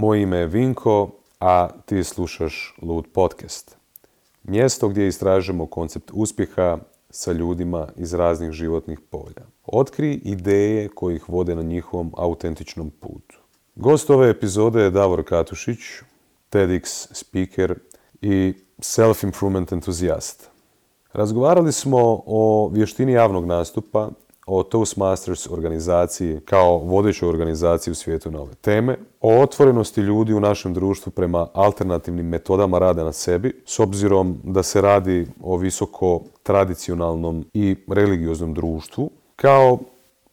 Moje ime je Vinko, a ti slušaš Lud Podcast. Mjesto gdje istražujemo koncept uspjeha sa ljudima iz raznih životnih polja. Otkri ideje koji ih vode na njihovom autentičnom putu. Gost ove epizode je Davor Katušić, TEDx speaker i self-improvement entuzijast. Razgovarali smo o vještini javnog nastupa, o Toastmasters organizaciji kao vodećoj organizaciji u svijetu na ove teme, o otvorenosti ljudi u našem društvu prema alternativnim metodama rada na sebi, s obzirom da se radi o visoko tradicionalnom i religioznom društvu, kao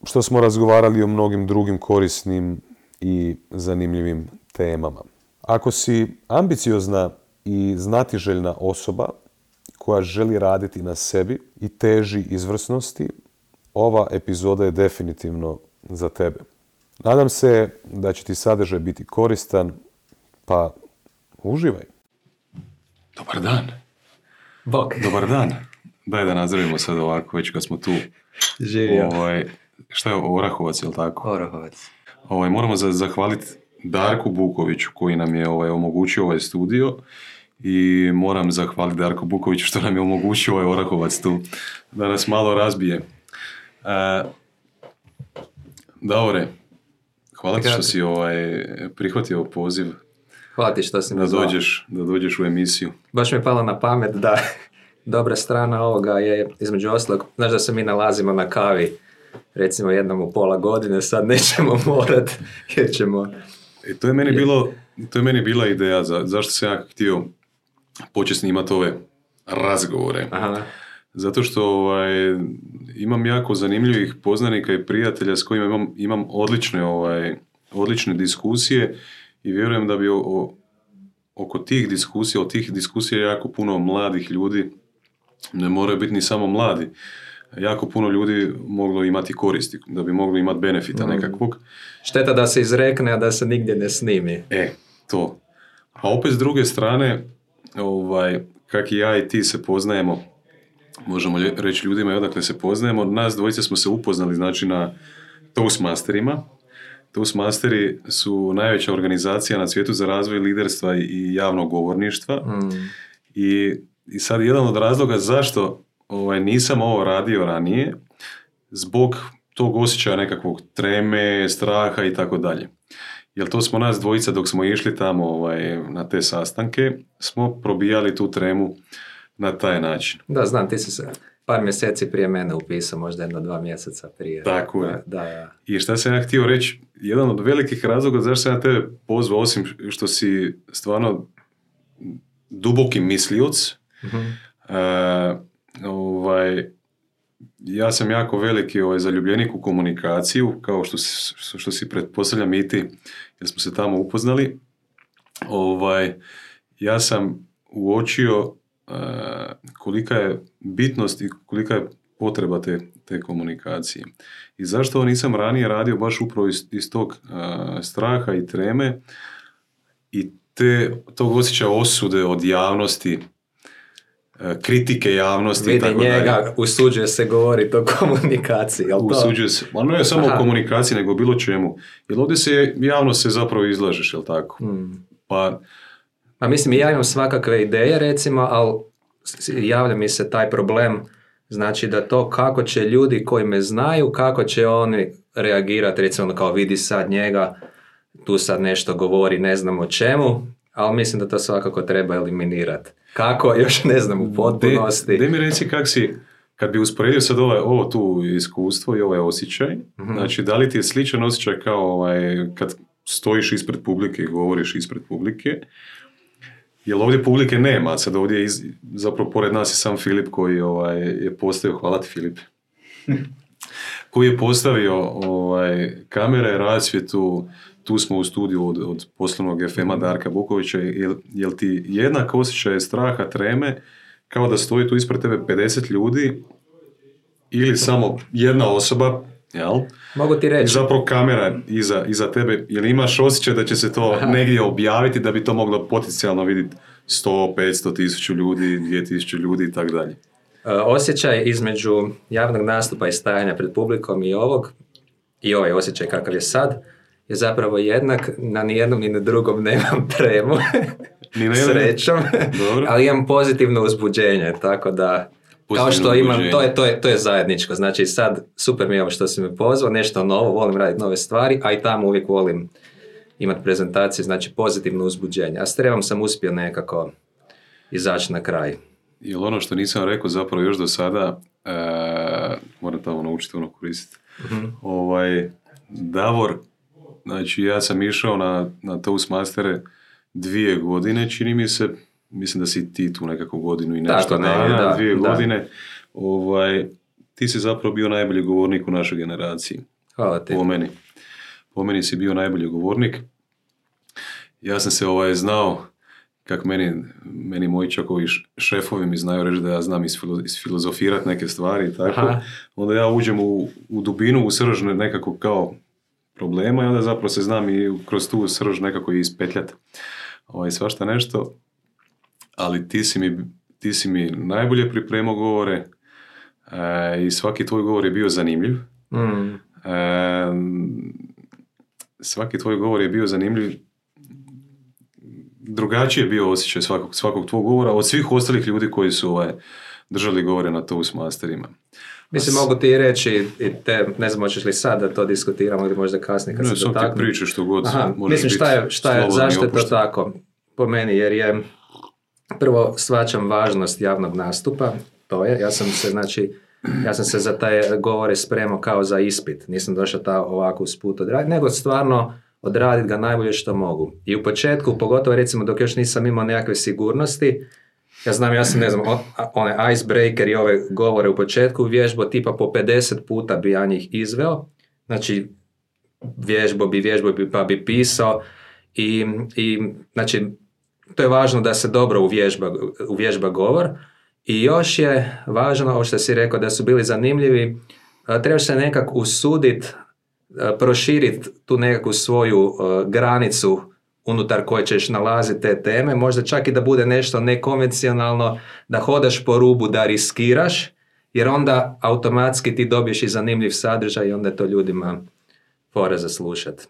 što smo razgovarali o mnogim drugim korisnim i zanimljivim temama. Ako si ambiciozna i znatiželjna osoba koja želi raditi na sebi i teži izvrsnosti, ova epizoda je definitivno za tebe. Nadam se da će ti sadržaj biti koristan, pa uživaj. Dobar dan. Bok. Dobar dan. Daj da nazdravimo sad ovako, već kad smo tu. Živio. Ovaj, šta je Orahovac, je li tako? Orahovac. Ovaj, moramo za, zahvaliti Darku Bukoviću koji nam je ovaj, omogućio ovaj studio i moram zahvaliti Darku Bukoviću što nam je omogućio ovaj Orahovac tu da nas malo razbije. Davore, hvala ti što si ovaj, prihvatio poziv Hvala ti što si da dođeš, da dođeš u emisiju. Baš mi je palo na pamet da dobra strana ovoga je između ostalog, znaš da se mi nalazimo na kavi recimo jednom u pola godine, sad nećemo morat jer ćemo... E, to je meni bilo, to je meni bila ideja za, zašto sam ja htio početi snimati ove razgovore. Aha, Zato što ovaj, imam jako zanimljivih poznanika i prijatelja s kojima imam, imam odlične, ovaj, odlične diskusije i vjerujem da bi o, o- oko tih diskusija, od tih diskusija jako puno mladih ljudi, ne moraju biti ni samo mladi, jako puno ljudi moglo imati koristi, da bi mogli imati benefita nekakvog. Šteta da se izrekne, a da se nigdje ne snimi. E, to. A opet s druge strane, ovaj, kak i ja i ti se poznajemo, možemo reći ljudima i odakle se poznajemo, nas dvojice smo se upoznali znači na Toastmasterima. Toastmasteri su najveća organizacija na svijetu za razvoj liderstva i- i javnog govorništva. Mm. I, I sad jedan od razloga zašto ovaj, nisam ovo radio ranije, zbog tog osjećaja nekakvog treme, straha i tako dalje. Jer to smo nas dvojica dok smo išli tamo ovaj, na te sastanke, smo probijali tu tremu na taj način. Da, znam, ti si se par mjeseci prije mene upisao, možda jedno dva mjeseca prije. Tako je. Da, da. I šta sam ja htio reći, jedan od velikih razloga zašto sam ja tebe pozvao, osim što si stvarno duboki mislioc, Mhm. E, ovaj, ja sam jako veliki ovaj, zaljubljenik u komunikaciju, kao što, si- što, što si pretpostavljam i ti, jer smo se tamo upoznali. Ovaj, ja sam uočio kolika je bitnost i kolika je potreba te, te komunikacije. I zašto ovo nisam ranije radio baš upravo iz, iz tog e, straha i treme i te, tog osjećaja osude od javnosti, e, kritike javnosti i Vidi tako dalje. njega, usuđuje se govoriti o komunikaciji, jel to? Usuđuje se, ali ne samo Aha. o komunikaciji, nego bilo čemu. Jer ovdje se javno se zapravo izlažeš, jel tako? Mm. Pa, Pa mislim, ja imam svakakve ideje, recimo, ali javlja mi se taj problem, znači da to kako će ljudi koji me znaju, kako će oni reagirati, recimo kao vidi sad njega, tu sad nešto govori, ne znam o čemu, ali mislim da to svakako treba eliminirati. Kako, još ne znam u potpunosti. Mi reci kak si, kad bi usporedio sad ovaj, ovo tu iskustvo i ovaj osjećaj, Mhm. znači da li ti je sličan osjećaj kao ovaj, kad stojiš ispred publike i govoriš ispred publike, jer ovdje publike nema, sad ovdje je iz, zapravo pored nas je sam Filip koji ovaj, je postavio, hvala ti Filip, koji je postavio ovaj, kamere, rasvjetu, tu smo u studiju od, od poslovnog FM-a Darka Bukovića, jel, jel ti jednak osjećaj straha, treme, kao da stoji tu ispred tebe 50 ljudi ili samo jedna osoba, jel? Mogu ti I reći, zapravo kamera iza, iza tebe, jel imaš osjećaj da će se to negdje objaviti da bi to moglo potencijalno vidjeti 100, 500 tisuću ljudi, 2000 ljudi i tako dalje. e, osjećaj između javnog nastupa i stajanja pred publikom i ovog, i ovaj osjećaj kakav je sad, je zapravo jednak, na nijednom ni na drugom nemam tremu, Ni srećom, Dobro. ali imam pozitivno uzbuđenje, tako da kao što imam, to je, to, je, to je zajedničko, znači sad super mi je ovo što si me pozvao, nešto novo, volim raditi nove stvari, a i tamo uvijek volim imati prezentacije, znači pozitivno uzbuđenje, a s trebam sam uspio nekako izaći na kraj. Jer ono što nisam rekao zapravo još do sada, e, moram tamo naučiti ono koristiti. Ovaj, Davor, znači ja sam išao na, na Toastmastere dvije godine, čini mi se, mislim da si ti tu nekako godinu i nešto Tako dana, da, dvije da. godine. Ovaj, ti si zapravo bio najbolji govornik u našoj generaciji. Hvala ti. Po meni. Po meni si bio najbolji govornik. Ja sam se ovaj znao kak meni, meni moji čak ovi š- šefovi mi znaju reći da ja znam isfilo- isfilozofirat neke stvari i tako. Aha. Onda ja uđem u, u dubinu, u srž ne- nekako kao problema i onda zapravo se znam i kroz tu srž nekako i ispetljat ovaj, svašta nešto. Ali ti si mi, ti si mi najbolje pripremao govore e, i svaki tvoj govor je bio zanimljiv. Mm. E, svaki tvoj govor je bio zanimljiv. Drugačiji je bio osjećaj svakog, svakog tvog govora od svih ostalih ljudi koji su ovaj, držali govore na Toastmasterima. Mislim, mogu ti reći, i te, ne znam hoćeš li sad da to diskutiramo ili možda kasnije kad Ne, se sam ti priče što god Aha, možeš mislim šta je, šta je, zašto je to tako po meni, jer je prvo shvaćam važnost javnog nastupa, to je, ja sam se znači, ja sam se za taj govore spremao kao za ispit, nisam došao ta ovako usput odraditi, nego stvarno odraditi ga najbolje što mogu. I u početku, pogotovo recimo dok još nisam imao nekakve sigurnosti, ja znam, ja sam, ne znam, one icebreaker i ove govore u početku vježbo tipa po 50 puta bi ja njih izveo. Znači, vježbo bi, vježbo bi, pa bi pisao i, i znači, to je važno da se dobro uvježba, uvježba govor i još je važno, ovo što si rekao, da su bili zanimljivi, a, trebaš se nekak usudit, proširiti tu nekakvu svoju a, granicu unutar koje ćeš nalaziti te teme, možda čak i da bude nešto nekonvencionalno, da hodaš po rubu, da riskiraš, jer onda automatski ti dobiješ i zanimljiv sadržaj i onda to ljudima fora za slušat.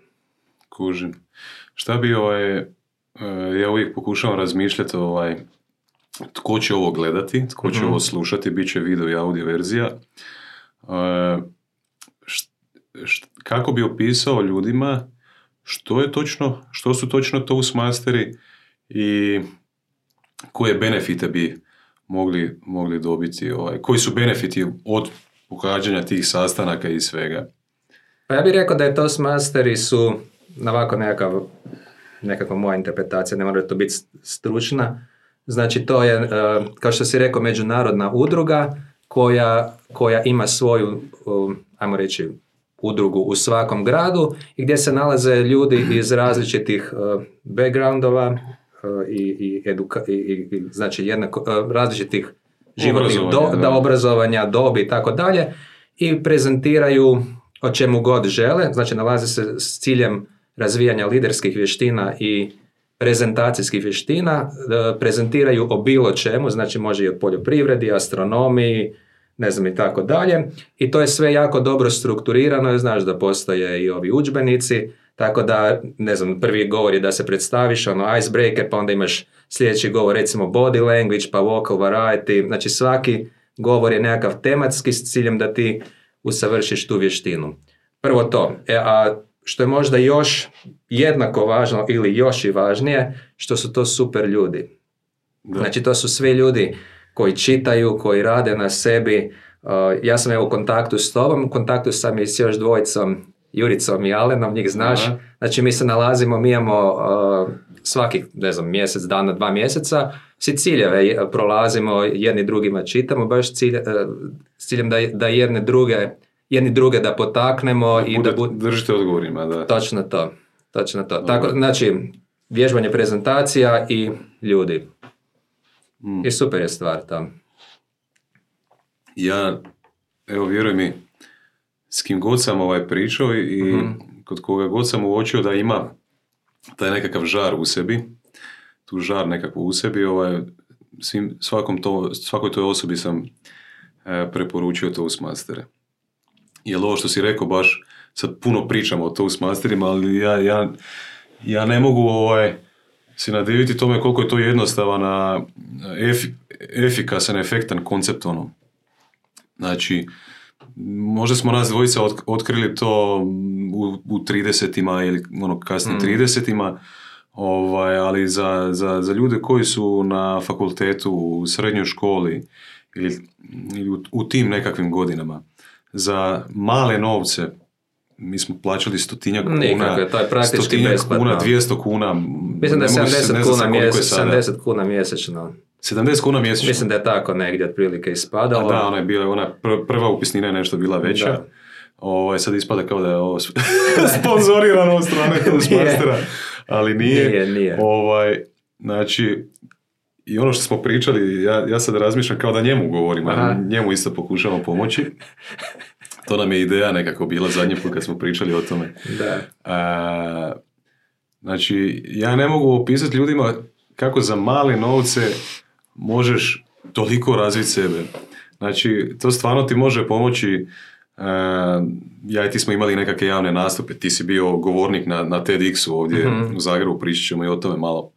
Kužim. Šta bi ovaj, e, ja uvijek pokušavam razmišljati ovaj, tko će ovo gledati, tko će Mhm. ovo slušati, bit će video i audio verzija. E, št- št- kako bi opisao ljudima što je točno, što su točno Toastmasteri i koje benefite bi mogli, mogli dobiti, ovaj, koji su benefiti od pohađanja tih sastanaka i svega. Pa ja bih rekao da je Toastmasteri su na ovako nekakav, nekakva moja interpretacija, ne mora to biti stručna. Znači to je, e, kao što si rekao, međunarodna udruga koja, koja ima svoju, ajmo reći, udrugu u svakom gradu i gdje se nalaze ljudi iz različitih e, backgroundova e, i, i, eduka, i, i- znači jednako, različitih životnih do, Obrazovanja, da, da. obrazovanja, dobi i tako dalje i prezentiraju o čemu god žele, znači nalaze se s ciljem razvijanja liderskih vještina i prezentacijskih vještina, e, prezentiraju o bilo čemu, znači može i o poljoprivredi, astronomiji, ne znam i tako dalje. I to je sve jako dobro strukturirano, znaš da postoje i ovi udžbenici, tako da, ne znam, prvi govor je da se predstaviš, ono icebreaker, pa onda imaš sljedeći govor, recimo body language, pa vocal variety, znači svaki govor je nekakav tematski s ciljem da ti usavršiš tu vještinu. Prvo to, e, a što je možda još jednako važno ili još i važnije, što su to super ljudi. Da. Znači to su svi ljudi koji čitaju, koji rade na sebi. Uh, ja sam evo u kontaktu s tobom, u kontaktu sam i s još dvojicom, Juricom i Alenom, njih znaš. Aha. Znači mi se nalazimo, mi imamo uh, svakih, ne znam, mjesec dana, dva mjeseca, svi ciljeve prolazimo, jedni drugima čitamo, baš cilj, uh, s ciljem da, da jedne druge, jedni druge da potaknemo i da Bude- bude... Držite odgovorima, da. Točno to, točno to. Tako, znači, vježbanje prezentacija i ljudi. Mm. I super je stvar to. Ja, evo vjeruj mi, s kim god sam ovaj pričao i Mhm. kod koga god sam uočio da ima taj nekakav žar u sebi, tu žar nekakvu u sebi, ovaj, svim, svakom to, svakoj toj osobi sam e, preporučio Toastmastere. Jer ovo što si rekao baš sad puno pričamo o Toastmasterima, ali ja, ja, ja ne mogu ovaj, si nadiviti tome koliko je to jednostavan, a efi- efikasan, efektan koncept ono. Znači, možda smo nas dvojica otk- otkrili to u, u 30-ima ili ono kasnim 30-ima, ovaj, ali za, za, za ljude koji su na fakultetu, u srednjoj školi ili, ili u, u tim nekakvim godinama, za male novce, mi smo plaćali stotinjak kuna, Nikakve, to je praktički stotinjak besplatno. kuna, 200 kuna. Mislim da je ne mogu se- ne 70 znam kuna, mjesec, sada. 70 kuna mjesečno. 70 kuna mjesečno. Mislim da je tako negdje otprilike A ispadalo. da, ona je bila, ona pr- prva upisnina je nešto bila veća. Da. Ovaj, sad ispada kao da je ovo sp- sponzorirano od strane Toastmastera, ali nije. Nije, nije. Ovaj, znači, i ono što smo pričali, ja, ja sad razmišljam kao da njemu govorim, a njemu isto pokušamo pomoći. To nam je ideja nekako bila zadnji put kad smo pričali o tome. Da. A, znači, ja ne mogu opisati ljudima kako za male novce možeš toliko razviti sebe. Znači, to stvarno ti može pomoći a, ja i ti smo imali nekakve javne nastupe, ti si bio govornik na, na TEDx-u ovdje u Zagrebu, pričat ćemo i o tome malo.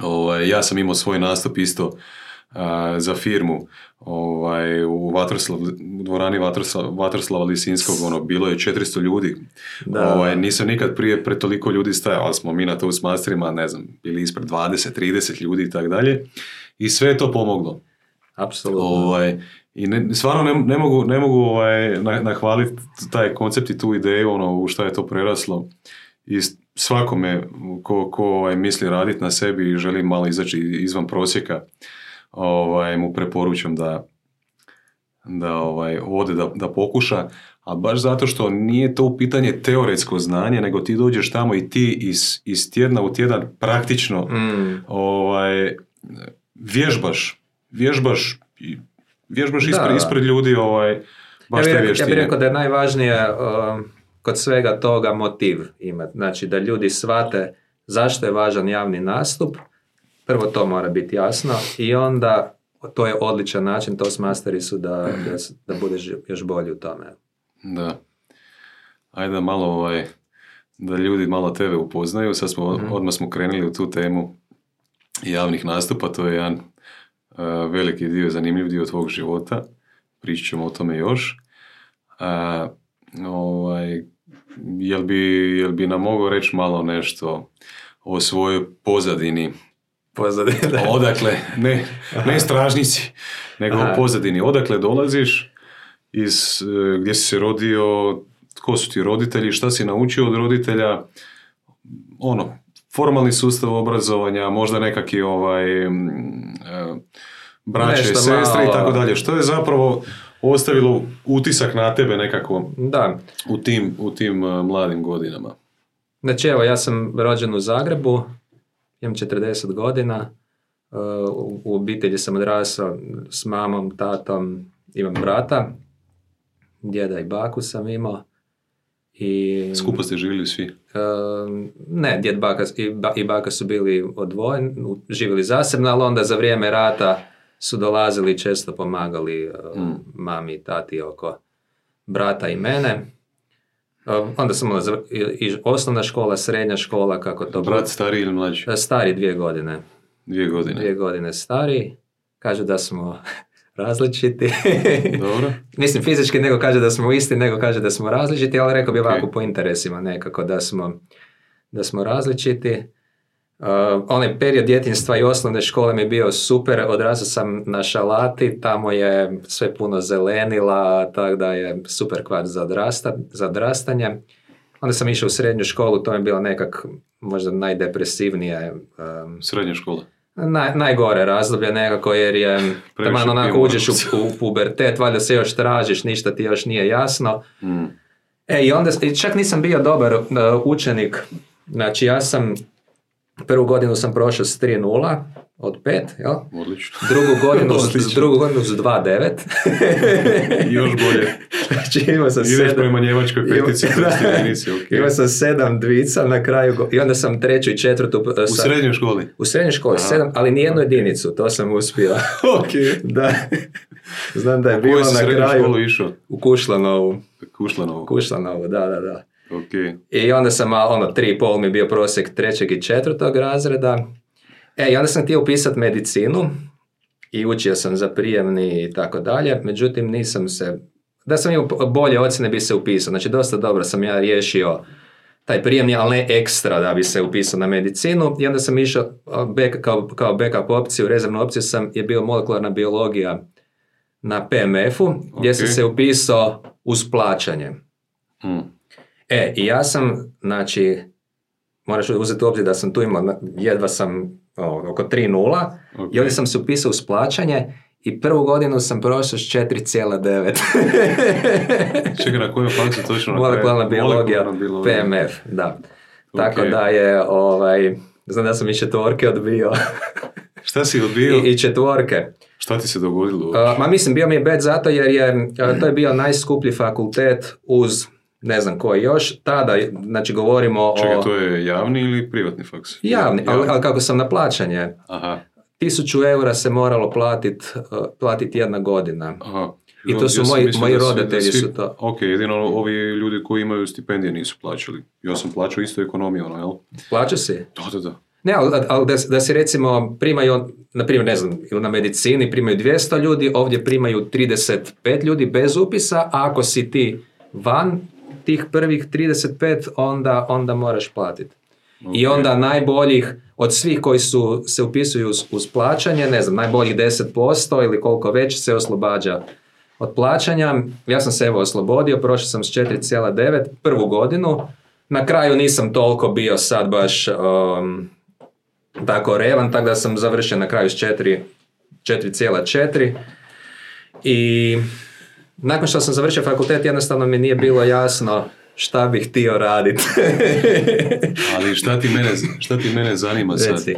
Ovaj, ja sam imao svoj nastup isto za firmu ovaj, u, Vatroslav, u dvorani Vatroslava, Vatroslava Lisinskog, ono, bilo je 400 ljudi. Da. Ovaj, nisam nikad prije pred toliko ljudi stajao, ali smo mi na Toastmasterima, ne znam, bili ispred 20, 30 ljudi i tako dalje. I sve je to pomoglo. Apsolutno. Ovaj, I ne, stvarno ne, ne mogu, ne mogu ovaj, na- nahvaliti taj koncept i tu ideju, ono, u šta je to preraslo. I s- svakome ko, ko ovaj, misli raditi na sebi i želi malo izaći izvan prosjeka, ovaj, mu preporučam da, da ovaj, ode da, da pokuša, a baš zato što nije to u pitanje teoretsko znanje, nego ti dođeš tamo i ti iz, iz tjedna u tjedan praktično Mm, ovaj, vježbaš, vježbaš, vježbaš Da. ispred, ispred ljudi, ovaj, ja baš bih te rekao, ja bih rekao da je najvažnije uh, kod svega toga motiv imati. Znači da ljudi shvate zašto je važan javni nastup. Prvo to mora biti jasno i onda to je odličan način, Toastmasteri su da, da, da budeš još bolji u tome. Da. Ajde malo, ovaj, da ljudi malo tebe upoznaju. Sad smo, odmah smo krenuli u tu temu javnih nastupa. To je jedan uh, veliki dio, zanimljiv dio tvog života. Pričat ćemo o tome još. A, ovaj, jel, bi, jel bi nam mogao reći malo nešto o svojoj pozadini? Pozadine. Odakle, ne, ne stražnici, nego Aha. pozadini. Odakle dolaziš, iz, e, gdje si se rodio, tko su ti roditelji, šta si naučio od roditelja, ono, formalni sustav obrazovanja, možda nekakvi ovaj, e, braće, Nešto sestre i tako dalje. Što je zapravo ostavilo utisak na tebe nekako Da, u tim, u tim e, mladim godinama? Znači evo, ja sam rođen u Zagrebu, imam 40 godina, uh, u, obitelji sam odrasao s mamom, tatom, imam brata, djeda i baku sam imao. I, Skupo ste živjeli svi. uh, ne, djed baka, i, ba- i baka su bili odvojeni, živjeli zasebno, ali onda za vrijeme rata su dolazili i često pomagali uh, Mm. mami i tati oko brata i mene. Uh, onda sam ono, i, osnovna škola, srednja škola, kako to Brat stariji ili mlađi? bude. Stari dvije godine. Dvije godine. Dvije godine stari. Kažu da smo različiti. Dobro. Mislim fizički nego kaže da smo isti, nego kaže da smo različiti, ali rekao bi ovako po interesima nekako da smo, da smo različiti. Uh, onaj period djetinjstva i osnovne škole mi je bio super, odrasao sam na šalati, tamo je sve puno zelenila, tako da je super kvart za, odrasta, za odrastanje. Onda sam išao u srednju školu, to mi je bilo nekak možda najdepresivnije, um, Srednja škola. Naj, najgore razdoblje nekako jer je taman onako uđeš u, u pubertet, valjda se još tražiš, ništa ti još nije jasno. Mm. E i onda, čak nisam bio dobar uh, učenik, znači ja sam, prvu godinu sam prošao s 3.0 od 5, jel? Odlično. Drugu godinu, drugu godinu s 2.9. Još bolje. znači imao sam Ideš sedam- prema njemačkoj petici, Imao- kroz jedinici, ok. Imao sam sedam dvica na kraju, go- i onda sam treću i četvrtu... uh, U srednjoj školi. u srednjoj školi, sedam, ali nijednu jedinicu, to sam uspio. Ok. da. Znam da je bilo na kraju školu išao? u Kušlanovu. Kušlanovo. Kušlanovu, da, da, da. Ok. I onda sam malo, ono, tri pol mi je bio prosjek trećeg i četvrtog razreda. E, i onda sam htio upisati medicinu i učio sam za prijemni i tako dalje, međutim nisam se, da sam imao bolje ocjene bi se upisao, znači dosta dobro sam ja riješio taj prijemni, ali ne ekstra da bi se upisao na medicinu i onda sam išao back, kao, kao backup opciju, rezervnu opciju sam je bio molekularna biologija na PMF-u gdje sam Ok. se upisao uz plaćanje. Hmm. E, i ja sam, znači, moraš uzeti u obzir da sam tu imao, jedva sam o, oko 3.0 Ok. i ovdje sam se upisao uz plaćanje i prvu godinu sam prošao s 4,9. Čekaj, na kojem faksu točno? Molekularna biologija, biologija. PMF, da. Tako Ok. da je, ovaj, znam da sam i četvorke odbio. Šta si odbio? I, I četvorke. Šta ti se dogodilo? Uh, ma mislim, bio mi je bed zato jer je, to je bio najskuplji fakultet uz ne znam koji još. Tada, znači govorimo Čekaj, o... to je javni ili privatni faks? Javni, ali, ali kako sam na plaćanje, Aha, tisuću eura se moralo platiti platit jedna godina. aha. I to su sam moji- moji da roditelji da svi- su to. Ok, jedino ovi ljudi koji imaju stipendije nisu plaćali. Ja sam plaćao isto ekonomiju, ono, jel? Plaća si? Da, da, da. Ne, ali, ali da, da se recimo primaju, na primjer, ne znam, ili na medicini primaju 200 ljudi, ovdje primaju 35 ljudi bez upisa, a ako si ti van tih prvih 35, onda, onda moraš platiti. I Ok. onda najboljih, od svih koji su, se upisuju uz, uz plaćanje, ne znam, najboljih 10% ili koliko već se oslobađa od plaćanja. Ja sam se evo oslobodio, prošao sam s 4,9 prvu godinu. Na kraju nisam toliko bio sad baš um, tako revan, tako da sam završio na kraju s 4 4,4 i nakon što sam završio fakultet jednostavno mi nije bilo jasno šta bih htio raditi. Ali šta ti mene, šta ti mene zanima sad? Reci.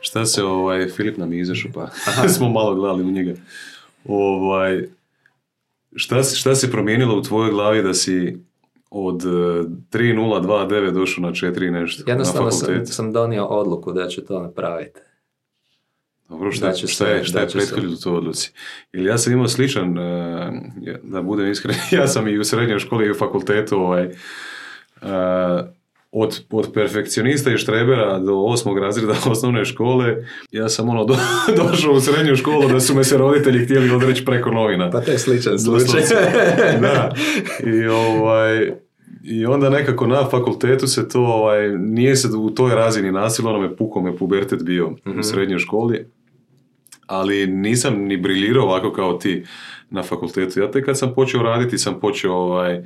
Šta se, ovaj, Filip nam je izašao, pa smo malo gledali u njega. Ovaj, šta, se- šta se promijenilo u tvojoj glavi da si od eh, 3.029 došao na 4 i nešto Jednostavno na sam, sam donio odluku da ću to napraviti. Dobro, šta, da ću šta je, šta je prethodilo toj odluci? Ili ja sam imao sličan, ja- da budem iskren, ja sam i u srednjoj školi i u fakultetu ovaj, eh, od, od perfekcionista i štrebera do osmog razreda osnovne škole, ja sam ono do- došao u srednju školu da su me se roditelji htjeli odreći preko novina. Pa to je sličan Doslovce. da. I, ovaj, I onda nekako na fakultetu se to, ovaj, nije se u toj razini nasilo, ono me puko me pubertet bio u srednjoj školi, ali nisam ni briljirao ovako kao ti na fakultetu. Ja tek kad sam počeo raditi sam počeo ovaj,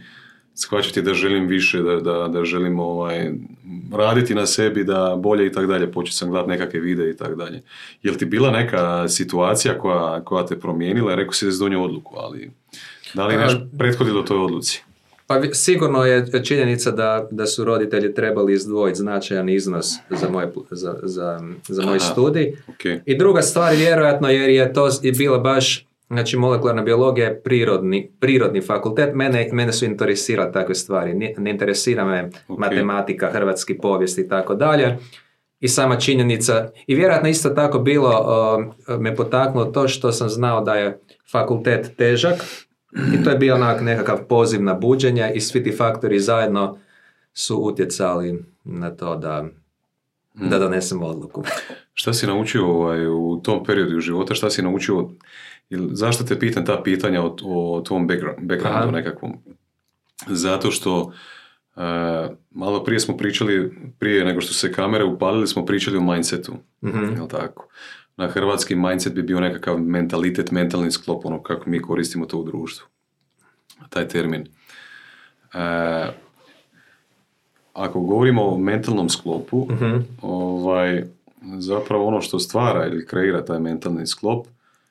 shvaćati da želim više, da, da, da želim ovaj, raditi na sebi, da bolje i tak dalje. Počeo sam gledati nekakve videe i tak dalje. Jel ti bila neka situacija koja, koja te promijenila? Rekao si da si donio odluku, ali da li nešto prethodilo toj odluci? Pa sigurno je činjenica da, da su roditelji trebali izdvojiti značajan iznos za moj, za, za, za moj Aha. studij. Ok. I druga stvar, vjerojatno, jer je to i bila baš, znači molekularna biologija je prirodni, prirodni fakultet, mene, mene su interesirale takve stvari, ne, ne interesira me Ok. matematika, hrvatski povijest i tako dalje. I sama činjenica, i vjerojatno isto tako bilo, uh, me potaknulo to što sam znao da je fakultet težak i to je bio onak nekakav poziv na buđenje i svi ti faktori zajedno su utjecali na to da, da donesem odluku. Šta si naučio ovaj, u tom periodu života, šta si naučio, ili zašto te pitam ta pitanja o, o tvom background, backgroundu nekakvom? Zato što e, malo prije smo pričali, prije nego što se kamere upalili, smo pričali o mindsetu, Mhm. jel tako? Na hrvatski mindset bi bio nekakav mentalitet, mentalni sklop, ono kako mi koristimo to u društvu. Taj termin. E, ako govorimo o mentalnom sklopu, Mhm. ovaj, zapravo ono što stvara ili kreira taj mentalni sklop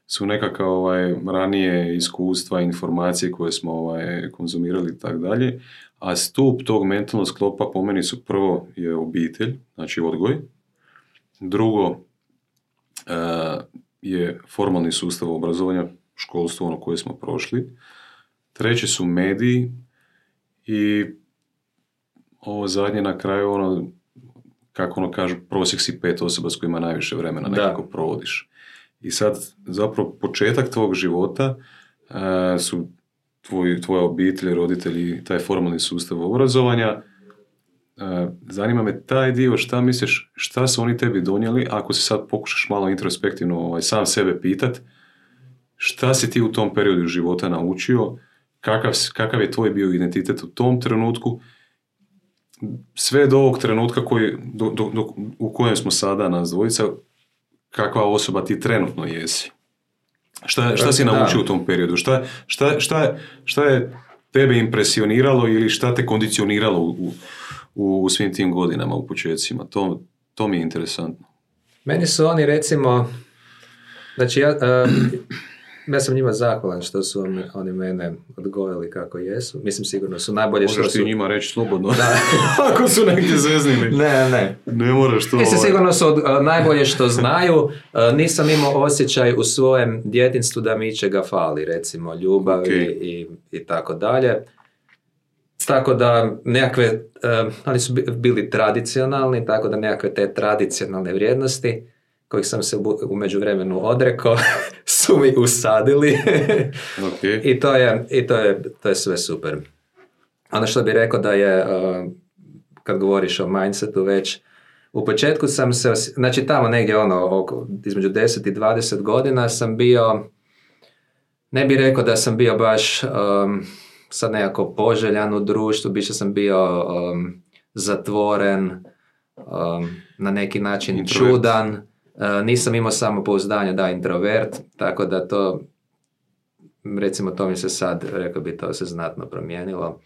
su nekakav ovaj, ranije iskustva, informacije koje smo ovaj, konzumirali i tako dalje, a stup tog mentalnog sklopa po meni su prvo je obitelj, znači odgoj, drugo je formalni sustav obrazovanja, školstvo ono koje smo prošli, treće su mediji i ovo zadnje na kraju ono kako ono kažu, prosjek si pet osoba s kojima najviše vremena Da. nekako provodiš. I sad zapravo početak tvog života e, su tvoj, tvoja obitelj, roditelji, taj formalni sustav obrazovanja. Zanima me taj dio, šta misliš, šta su oni tebi donijeli, ako se sad pokušaš malo introspektivno ovaj, sam sebe pitat, šta si ti u tom periodu života naučio, kakav, kakav je tvoj bio identitet u tom trenutku, sve do ovog trenutka koji, do, do, u kojem smo sada nas dvojica, kakva osoba ti trenutno jesi. Šta, šta si naučio u tom periodu? Šta, šta, šta, šta je tebe impresioniralo ili šta te kondicioniralo u, u, u svim tim godinama u početcima? To, to mi je interesantno. Meni su oni recimo, znači ja, uh, ja sam njima zahvalan što su oni, oni mene odgojili kako jesu. Mislim, sigurno su najbolje što su... ti njima reći slobodno. Da. Ako su negdje zeznili. Ne, ne. Ne moraš to... Mislim, ovaj- sigurno su od, najbolje što znaju. nisam imao osjećaj u svojem djetinstvu da mi čega fali, recimo, ljubavi i, i tako dalje. Tako da nekakve, oni su bili tradicionalni, tako da nekakve te tradicionalne vrijednosti kojih sam se u međuvremenu odrekao, su mi usadili. okay. I, to je, i to je, to je sve super. Ono što bih rekao da je, uh, kad govoriš o mindsetu već, u početku sam se, znači tamo negdje ono, oko, između 10 i 20 godina sam bio, ne bih rekao da sam bio baš um, sad nekako poželjan u društvu, više sam bio um, zatvoren, um, na neki način čudan E, nisam imao samo pouzdanje da introvert, tako da to, recimo to mi se sad, rekao bi, to se znatno promijenilo.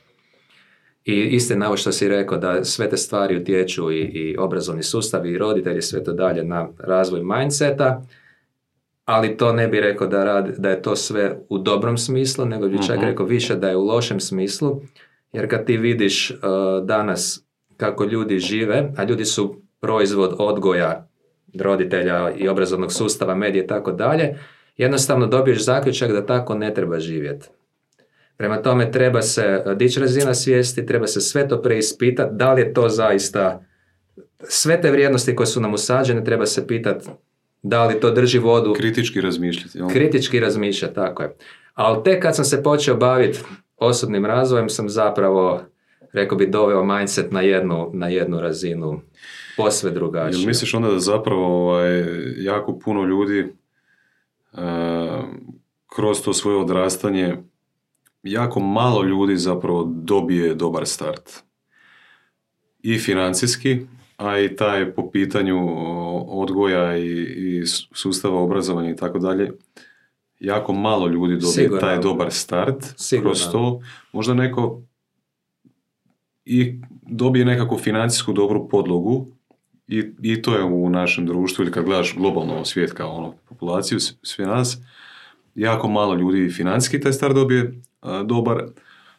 I istina ovo što si rekao, da sve te stvari utječu i, i obrazovni sustav i roditelji, sve to dalje na razvoj mindseta, ali to ne bi rekao da, radi, da je to sve u dobrom smislu, nego bi čak mhm. rekao više da je u lošem smislu, jer kad ti vidiš uh, danas kako ljudi žive, a ljudi su proizvod odgoja roditelja i obrazovnog sustava, medije i tako dalje, jednostavno dobiješ zaključak da tako ne treba živjeti. Prema tome treba se e, dići razina svijesti, treba se sve to preispitati, da li je to zaista, sve te vrijednosti koje su nam usađene, treba se pitati da li to drži vodu. Kritički razmišljati. Jel? Kritički razmišljati, tako je. Ali tek kad sam se počeo baviti osobnim razvojem, sam zapravo, rekao bi, doveo mindset na jednu, na jednu razinu posve drugačije. Jel misliš onda da zapravo ovaj, jako puno ljudi uh, kroz to svoje odrastanje jako malo ljudi zapravo dobije dobar start. I financijski, a i taj po pitanju odgoja i, i sustava obrazovanja i tako dalje, jako malo ljudi dobije taj dobar start Sigurno. kroz to. Možda neko i dobije nekakvu financijsku dobru podlogu, i, I to je u našem društvu, ili kad gledaš globalno svijet kao ono, populaciju, sve nas, jako malo ljudi financijski taj star dobije dobar,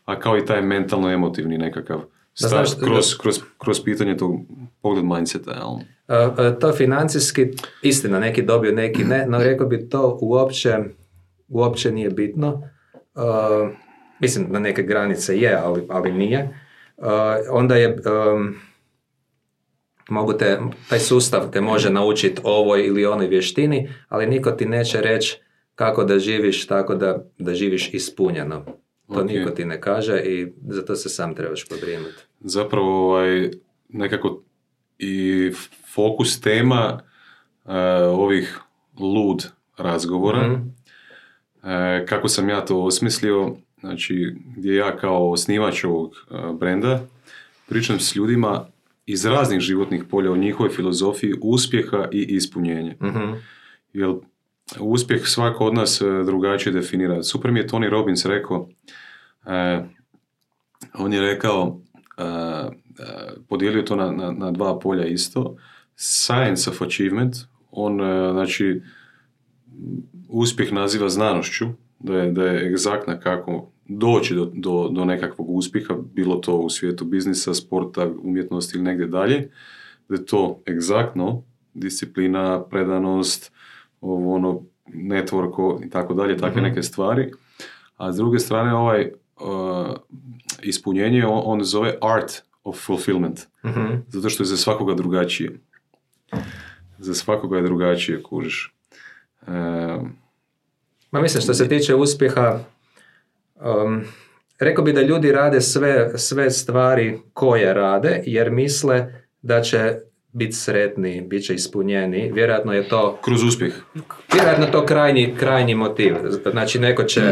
a kao i taj mentalno-emotivni nekakav star, kroz, kroz, kroz, pitanje tog pogled mindseta. Jel? to financijski, istina, neki dobiju, neki ne, no rekao bi to uopće, uopće nije bitno. mislim, na neke granice je, ali, ali nije. onda je mogu te, taj sustav te može naučiti ovoj ili onoj vještini, ali niko ti neće reći kako da živiš tako da, da živiš ispunjeno. To niko ti ne kaže i zato se sam trebaš pobrinuti. Zapravo ovaj, nekako i fokus tema uh, ovih lud razgovora, mm kako sam ja to osmislio, znači gdje ja kao osnivač ovog uh, brenda pričam s ljudima iz raznih životnih polja o njihovoj filozofiji uspjeha i ispunjenja. uh Jer uspjeh svako od nas e, drugačije definira. Super mi je Tony Robbins rekao, eh, on je rekao, eh, podijelio to na, na, na, dva polja isto, science of achievement, on znači uspjeh naziva znanošću, da je, da je egzaktna kako doći do, do, do nekakvog uspjeha, bilo to u svijetu biznisa, sporta, umjetnosti ili negdje dalje, da je to egzaktno, disciplina, predanost, ovo ono, network i tako dalje, takve mhm. neke stvari. A s druge strane, ovaj uh, ispunjenje, on, on zove art of fulfillment. uh Zato što je za svakoga drugačije. Za svakoga je drugačije, kužiš. Uh, Ma mislim, što se tiče uspjeha, um, rekao bi da ljudi rade sve, sve stvari koje rade, jer misle da će biti sretni, bit će ispunjeni. Vjerojatno je to... Kroz uspjeh. Vjerojatno je to krajnji, krajnji motiv. Znači, neko će,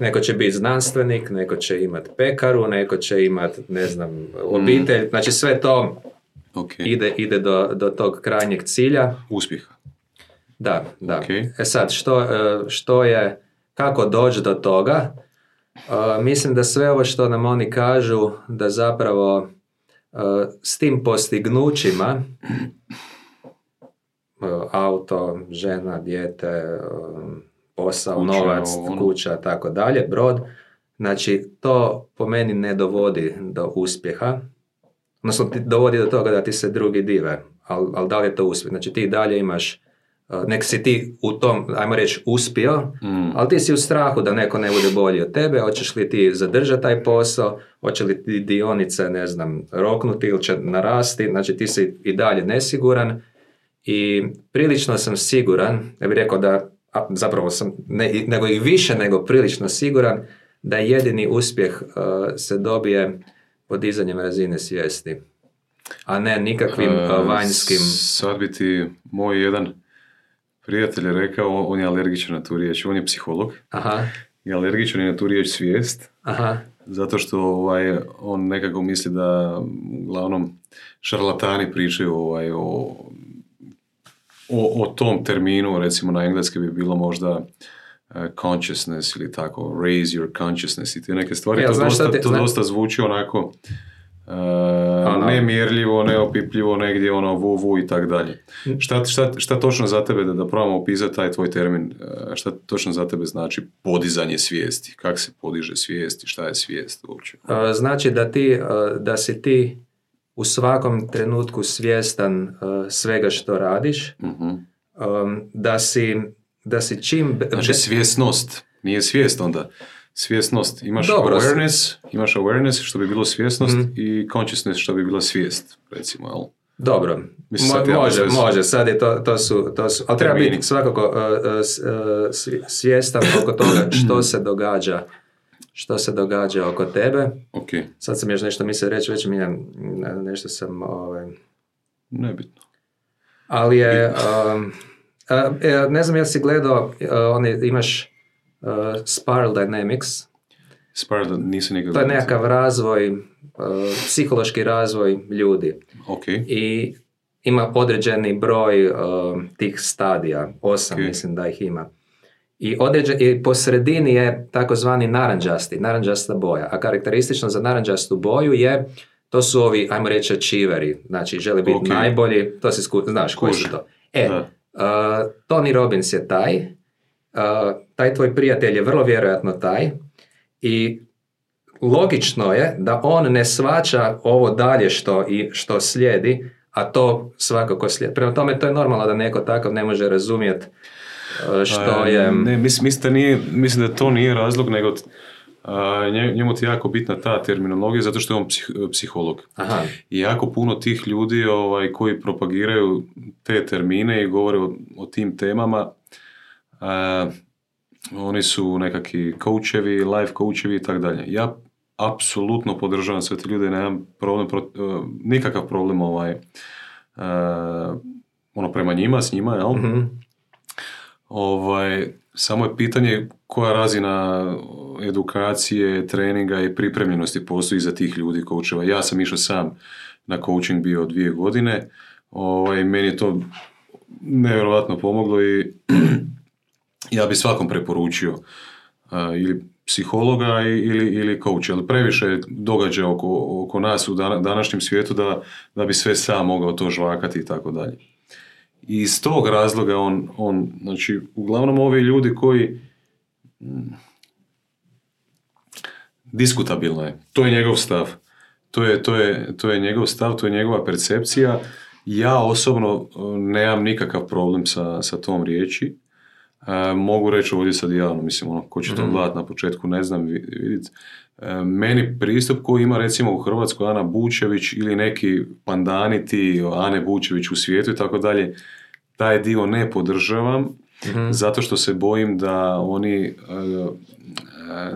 neko će biti znanstvenik, neko će imati pekaru, neko će imati, ne znam, obitelj. Znači, sve to Okay. ide, ide do, do tog krajnjeg cilja. Uspjeha. Da, da. Ok. E sad, što, e, što je, kako doći do toga? E, Mislim da sve ovo što nam oni kažu, da zapravo s tim postignućima, e, auto, žena, dijete, e, posao, Kuća, novac, ono. kuća, tako dalje, brod, znači to po meni ne dovodi do uspjeha, odnosno dovodi do toga da ti se drugi dive, ali al da li je to uspjeh? Znači ti dalje imaš, nek si ti u tom, ajmo reći, uspio, Mm. ali ti si u strahu da neko ne bude bolji od tebe, hoćeš li ti zadržati taj posao, hoće li ti dionice, ne znam, roknuti ili će narasti, znači ti si i dalje nesiguran i prilično sam siguran, ja bih rekao da, a, zapravo sam, ne, nego i više nego prilično siguran, da jedini uspjeh uh, se dobije podizanjem razine svijesti, a ne nikakvim uh, vanjskim... Sad bi ti moj jedan prijatelj je rekao, on je alergičan na tu riječ, on je psiholog. Aha, i alergičan je na tu riječ svijest, aha, zato što ovaj, on nekako misli da uglavnom šarlatani pričaju ovaj, o, o, o tom terminu, recimo na engleski bi bilo možda eh, consciousness ili tako, raise your consciousness i te neke stvari, Ja, to, znaš dosta, ti- to zna- dosta zvuči onako uh, Ono. nemjerljivo, neopipljivo, negdje ono vu vu i tak dalje. Šta, šta, šta točno za tebe, da, da probamo opisati taj tvoj termin, eh, šta točno za tebe znači podizanje svijesti, kako se podiže svijest i šta je svijest uopće? Znači da ti, da si ti u svakom trenutku svjestan svega što radiš, um, da si, da si čim... Znači svjesnost, nije svijest onda. Svjesnost, imaš Dobro, awareness, imaš awareness što bi bilo svjesnost i consciousness što bi bila svijest, recimo, jel? Dobro, Mislim, Mo- sad može, može, sad je to, to su, to su, ali treba biti svakako uh, uh, uh, svjestan oko toga što se događa, što se događa oko tebe. Ok, Sad sam još nešto mislio reći, već mi je, nešto sam, ovaj, nebitno. ali je, um, e, ne znam jel si gledao, uh, oni, imaš uh, Spiral Dynamics, Spiral, nisi nikad... to je nekakav razvoj, uh, psihološki razvoj ljudi. Ok, i ima određeni broj um, tih stadija, osam Ok. mislim da ih ima. I, određe, I po sredini je takozvani naranđasti, naranđasta boja. A karakteristično za naranđastu boju je, to su ovi, ajmo reći, achieveri. Znači, žele biti Ok. najbolji, to si sku, znaš koji su to. E, uh, Tony Robbins je taj, uh, taj tvoj prijatelj je vrlo vjerojatno taj i logično je da on ne svača ovo dalje što, i, što slijedi, a to svakako slijedi. Prema tome, to je normalno da neko takav ne može razumjeti uh, što A, je... Ne, mislim, mislim, da nije, mislim da to nije razlog, nego a, nje- njemu ti je jako bitna ta terminologija zato što je on psih- psiholog. Aha, I jako puno tih ljudi ovaj, koji propagiraju te termine i govore o, o tim temama, a, oni su nekakvi coachevi, life coachevi i tako dalje. Ja apsolutno podržavam sve te ljude, nemam problem, pro- eh, nikakav problem ovaj, eh, ono prema njima, s njima, jel? mhm, Ovaj, samo je pitanje koja razina edukacije, treninga i pripremljenosti postoji za tih ljudi koučeva. Ja sam išao sam na coaching bio dvije godine. Ovaj, meni je to nevjerojatno pomoglo i ja bi svakom preporučio a, ili psihologa ili, ili coacha, ali previše je događaja oko, oko nas u dana- današnjem svijetu da, da bi sve sam mogao to žvakati i tako dalje. I iz tog razloga on, on, znači, uglavnom ovi ljudi koji mm, diskutabilno je. To je njegov stav. To je, to, je, to je njegov stav, to je njegova percepcija. Ja osobno uh, nemam nikakav problem sa, sa tom riječi. E, mogu reći ovdje sad javno, mislim, ono, ko će to gledat na početku, ne znam, vi- vidit. E, meni pristup koji ima recimo u Hrvatskoj Ana Bučević ili neki pandaniti Ane Bučević u svijetu i tako dalje, taj dio ne podržavam Mhm. zato što se bojim da oni e, e,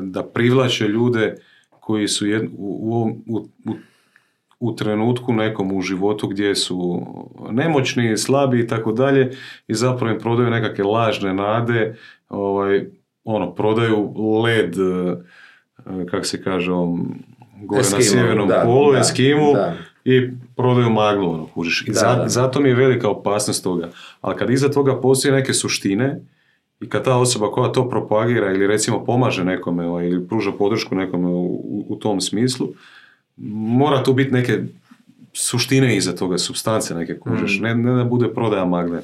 da privlače ljude koji su jed- u, u, u, u- trenutku nekom u životu gdje su nemoćni, slabi i tako dalje i zapravo im prodaju nekakve lažne nade, ovaj, ono, prodaju led, e, kako se kaže, gore na Eskimo, sjevernom da, polu, da, Eskimu, da. i prodaju maglu, ono, kužiš. I Da, za- da. zato mi je velika opasnost toga. Ali kad iza toga postoje neke suštine i kad ta osoba koja to propagira ili recimo pomaže nekome ovaj, ili pruža podršku nekome u, u- u tom smislu, mora tu biti neke suštine iza toga, substance neke kužiš, Mm. ne, ne da bude prodaja magle.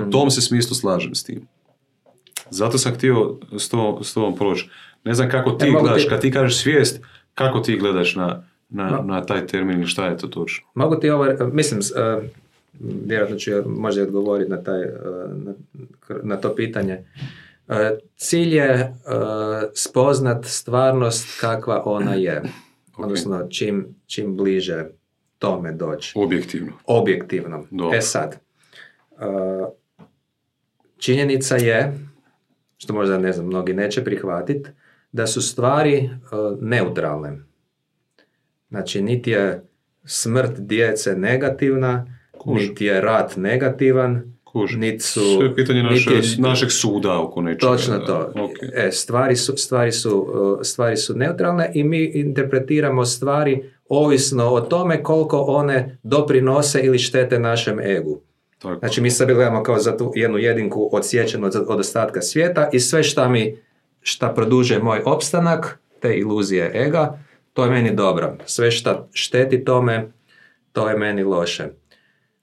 U tom se smislu slažem s tim. Zato sam htio s, to, s tobom proći. Ne znam kako ti E, gledaš, ti- kad ti kažeš svijest, kako ti gledaš na, na, Ma- na taj termin i šta je to točno? Mogu ti ovo, mislim, s- e, vjerojatno ću možda odgovoriti na, taj, e, na, na to pitanje. E, Cilj je spoznat stvarnost kakva ona je. Odnosno, čim, čim bliže tome doći. Objektivno. Objektivno. Dobro. E sad, e, činjenica je, što možda ne znam, mnogi neće prihvatiti, da su stvari e, neutralne. Znači, niti je smrt djece negativna, Kužim. niti je rat negativan, Kužim. niti su... Sve je pitanje naše, niti je- našeg suda oko nečega. Točno da. to. Ok. E, stvari, su, stvari, su, uh, stvari su neutralne i mi interpretiramo stvari ovisno o tome koliko one doprinose ili štete našem egu. Tako. Znači mi sad gledamo kao za tu jednu jedinku odsječenu od, od ostatka svijeta i sve šta mi šta produžuje moj opstanak, te iluzije ega, to je meni dobro. Sve šta šteti tome, to je meni loše.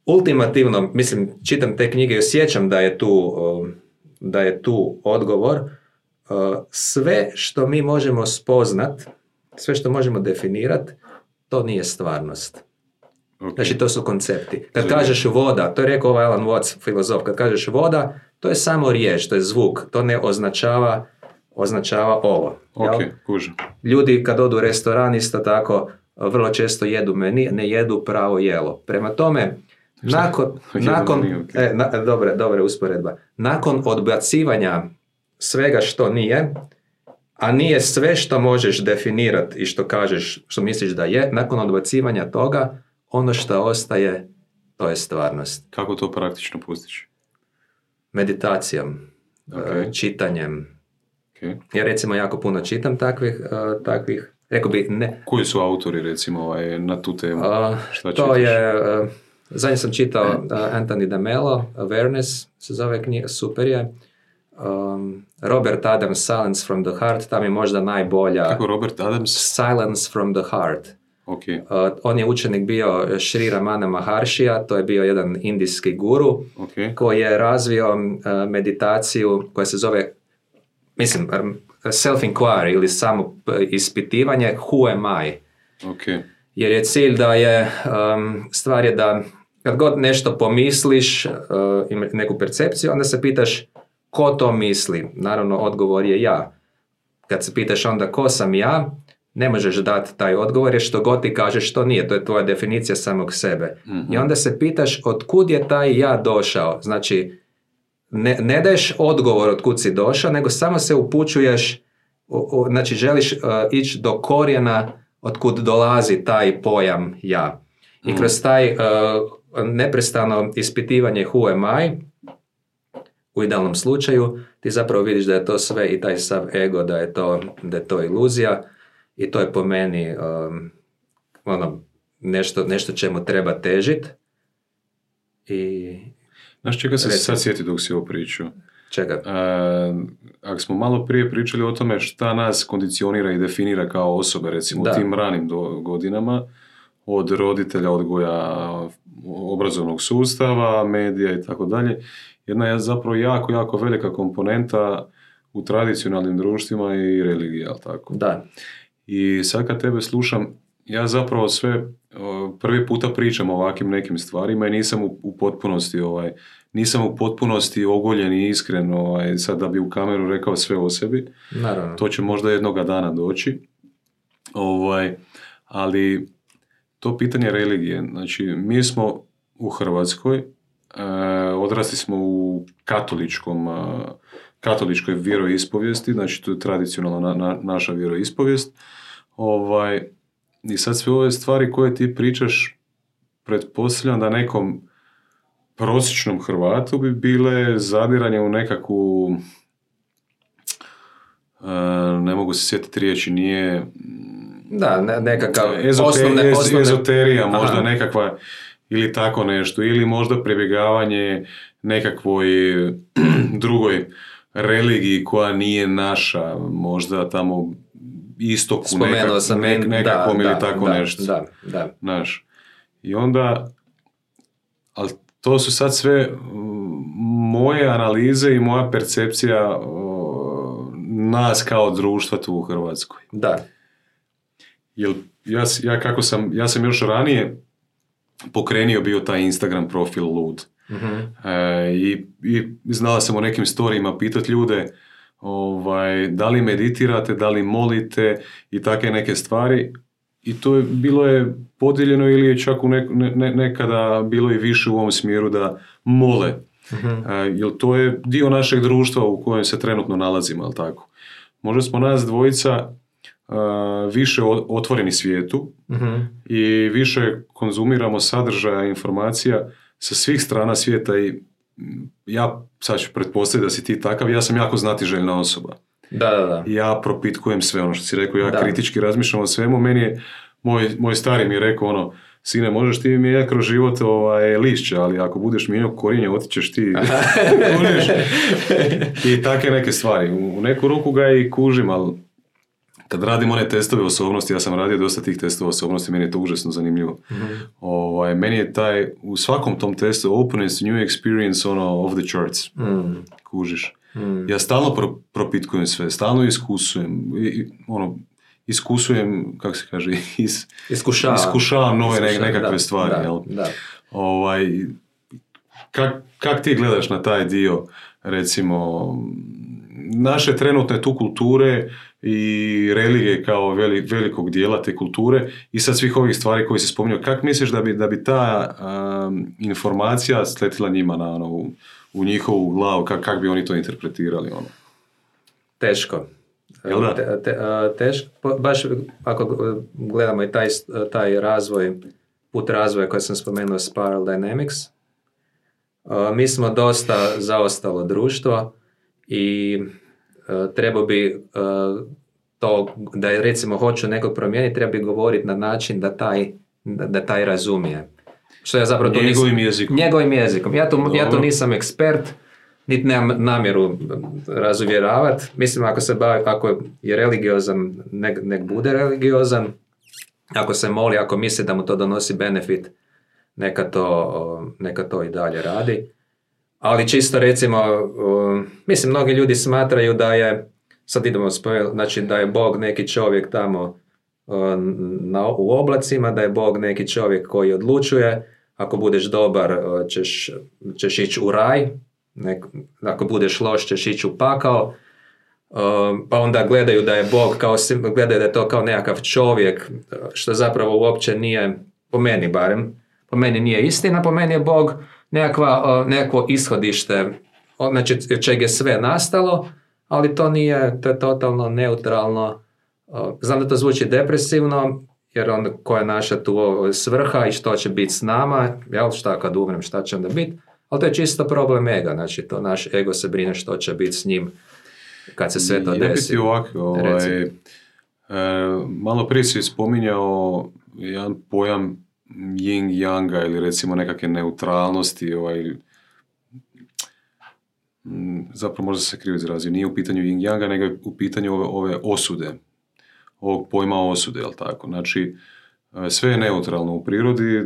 Ultimativno, mislim, čitam te knjige i osjećam da je tu, um, da je tu odgovor. Uh, Sve što mi možemo spoznat, sve što možemo definirat, to nije stvarnost. Ok. Znači, to su koncepti. Kad kažeš voda, to je rekao ovaj Alan Watts, filozof, kad kažeš voda, to je samo riječ, to je zvuk, to ne označava, označava ovo. Ok, jel? kužim. Ljudi kad odu u restoran isto tako vrlo često jedu meni, ne jedu pravo jelo. Prema tome, nakon, nakon e, na, dobra, dobra usporedba. Nakon odbacivanja svega što nije, a nije sve što možeš definirati i što kažeš, što misliš da je, nakon odbacivanja toga, ono što ostaje, to je stvarnost. Kako to praktično postići? Meditacijom, e, čitanjem. Ok. Ja recimo jako puno čitam takvih, e, takvih rekao bi ne, Koji su autori, recimo, ovaj, na tu temu? A, Šta to čitaš? je, uh, zadnje sam čitao uh, Anthony DeMello, Awareness se zove knjiga, super je. Um, Robert Adams, Silence from the Heart, tam je možda najbolja. Kako Robert Adams? Silence from the Heart. Ok. Uh, on je učenik bio Šri Ramana Maharshija, to je bio jedan indijski guru Ok. koji je razvio uh, meditaciju koja se zove, mislim, um, self-inquiry ili samo p- ispitivanje who am I. Ok. jer je cilj da je, um, stvar je da kad god nešto pomisliš, uh, ima neku percepciju, onda se pitaš ko to misli. Naravno, odgovor je ja. Kad se pitaš onda ko sam ja, ne možeš dati taj odgovor jer što god ti kažeš to nije, to je tvoja definicija samog sebe. I onda se pitaš od kud je taj ja došao. Znači, ne, ne daješ odgovor od kud si došao, nego samo se upućuješ, u- u- znači želiš uh, ići do korijena od kud dolazi taj pojam ja. I kroz taj uh, neprestano ispitivanje who am I, u idealnom slučaju, ti zapravo vidiš da je to sve i taj sav ego, da je to, da je to iluzija i to je po meni um, ono, nešto, nešto čemu treba težit i Znaš čega se Recimo. sad sjeti dok si ovo pričao? čega? E, ako smo malo prije pričali o tome šta nas kondicionira i definira kao osobe, recimo Da. u tim ranim do, godinama, od roditelja, odgoja, obrazovnog sustava, medija i tako dalje, jedna je zapravo jako, jako velika komponenta u tradicionalnim društvima i religiji, jel tako? Da, I sad kad tebe slušam, ja zapravo sve prvi puta pričam o ovakvim nekim stvarima i nisam u, u potpunosti ovaj, nisam u potpunosti ogoljen i iskren ovaj, sad da bi u kameru rekao sve o sebi. naravno. To će možda jednoga dana doći. Ovaj, ali to pitanje religije, znači mi smo u Hrvatskoj e, odrasli smo u katoličkom, uh, katoličkoj vjeroispovijesti, znači to je tradicionalna na, na- naša vjeroispovijest. Ovaj, I sad sve ove stvari koje ti pričaš, pretpostavljam da nekom prosječnom Hrvatu bi bile zadiranje u nekakvu uh, ne mogu se sjetiti riječi, nije Da, ne- nekakav Ezote- osnovne, ez- osnovne... ezoterija možda nekakva ili tako nešto ili možda pribjegavanje nekakvoj drugoj religiji koja nije naša možda tamo istoku Spomenuo nekak- sam nek- nekakvom da, ili da, tako da, nešto Da, da. znaš i onda ali to su sad sve moje analize i moja percepcija nas kao društva tu u Hrvatskoj Da. Jel, ja, ja kako sam, ja sam još ranije pokrenio bio taj Instagram profil Lud. Mhm. E, i, I znala sam o nekim storijima pitati ljude ovaj, da li meditirate, da li molite i takve neke stvari. I to je, bilo je podijeljeno ili je čak u nek- ne- ne- nekada bilo i više u ovom smjeru da mole. Mhm. E, jer to je dio našeg društva u kojem se trenutno nalazimo, jel tako? Možda smo nas dvojica više otvoreni svijetu Mhm. i više konzumiramo sadržaja informacija sa svih strana svijeta i mm, ja sad ću pretpostaviti da si ti takav, ja sam jako znatiželjna osoba. Da, da, da. Ja propitkujem sve ono što si rekao, ja Da. kritički razmišljam o svemu, meni je, moj, moj stari mi je rekao ono, sine, možeš ti mijenjati kroz život ovaj, lišće, ali ako budeš mijenjao korijenje, otićeš ti. I takve neke stvari. U, u neku ruku ga i kužim, ali kad radim one testove osobnosti, ja sam radio dosta tih testova osobnosti, meni je to užasno zanimljivo. Ovaj, meni je taj, u svakom tom testu openness, new experience, ono, of the charts, Mm. kužiš. Mm. Ja stalno pro, propitkujem sve, stalno iskusujem, i, ono, iskusujem, kako se kaže, is, Iskušavam. iskušavam nove ne- Iskušavam, nekakve da, stvari, da, jel? Da. Ovaj, kak, kak ti gledaš na taj dio, recimo, naše trenutne tu kulture i religije kao veli, velikog dijela te kulture i sad svih ovih stvari koje si spominjao, kak misliš da bi, da bi ta um, informacija sletila njima na, ono, u, u njihovu glavu, kak, kak bi oni to interpretirali? Ono? Teško. Jel da? Te- te- teško, baš ako gledamo i taj, taj razvoj, put razvoja koji sam spomenuo Spiral Dynamics, mi smo dosta zaostalo društvo i a, trebao bi a, to, da je recimo hoću nekog promijeniti, treba bi govoriti na način da taj, da, da taj razumije. Što ja zapravo tu nisam- Njegovim jezikom. Njegovim jezikom. Ja tu, ja tu nisam ekspert, niti nemam namjeru razuvjeravati. Mislim, ako se bavi, ako je religiozan, nek, nek bude religiozan. Ako se moli, ako misli da mu to donosi benefit, neka to, neka to i dalje radi. Ali čisto recimo, mislim, mnogi ljudi smatraju da je, sad idemo spomenuti, znači da je Bog neki čovjek tamo na, u oblacima, da je Bog neki čovjek koji odlučuje, ako budeš dobar ćeš, ćeš ići u raj, nek- ako budeš loš ćeš ići u pakao, pa onda gledaju da je Bog kao, gledaju da je to kao nekakav čovjek, što zapravo uopće nije, po meni barem, po meni nije istina, po meni je Bog nekakva, nekakvo ishodište, znači čeg je sve nastalo, ali to nije, to je totalno neutralno. Znam da to zvuči depresivno, jer onda koja je naša tu svrha i što će biti s nama, jel, šta kad umrem, šta će onda biti, ali to je čisto problem ega, znači to naš ego se brine što će biti s njim kad se sve to Ja bi desi. ti ovako, ovaj, e, malo prije si spominjao jedan pojam yin yanga ili recimo nekakve neutralnosti, ovaj, zapravo možda se krivo izrazio, nije u pitanju yin yanga, nego je u pitanju ove, ove osude, ovog pojma osude, jel tako? Znači, e, sve je neutralno u prirodi,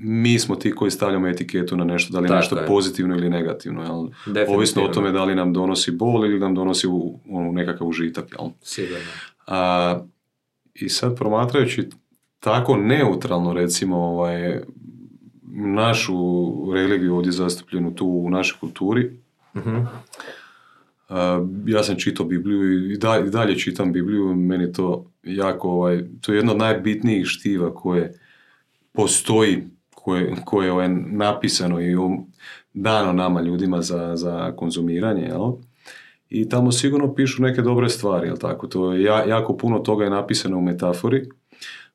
mi smo ti koji stavljamo etiketu na nešto, da li je Tako nešto je. pozitivno ili negativno, jel? Ovisno o tome da li nam donosi bol ili nam donosi u, ono, nekakav užitak, jel? Sigurno. A, I sad promatrajući tako neutralno recimo ovaj, našu religiju ovdje zastupljenu tu u našoj kulturi, Mhm. a, ja sam čitao Bibliju i dalje, čitam Bibliju, meni to jako, ovaj, to je jedno od najbitnijih štiva koje postoji, koje, koje je ovaj napisano i um- dano nama ljudima za, za konzumiranje, jel? I tamo sigurno pišu neke dobre stvari, jel tako? To je ja- jako puno toga je napisano u metafori.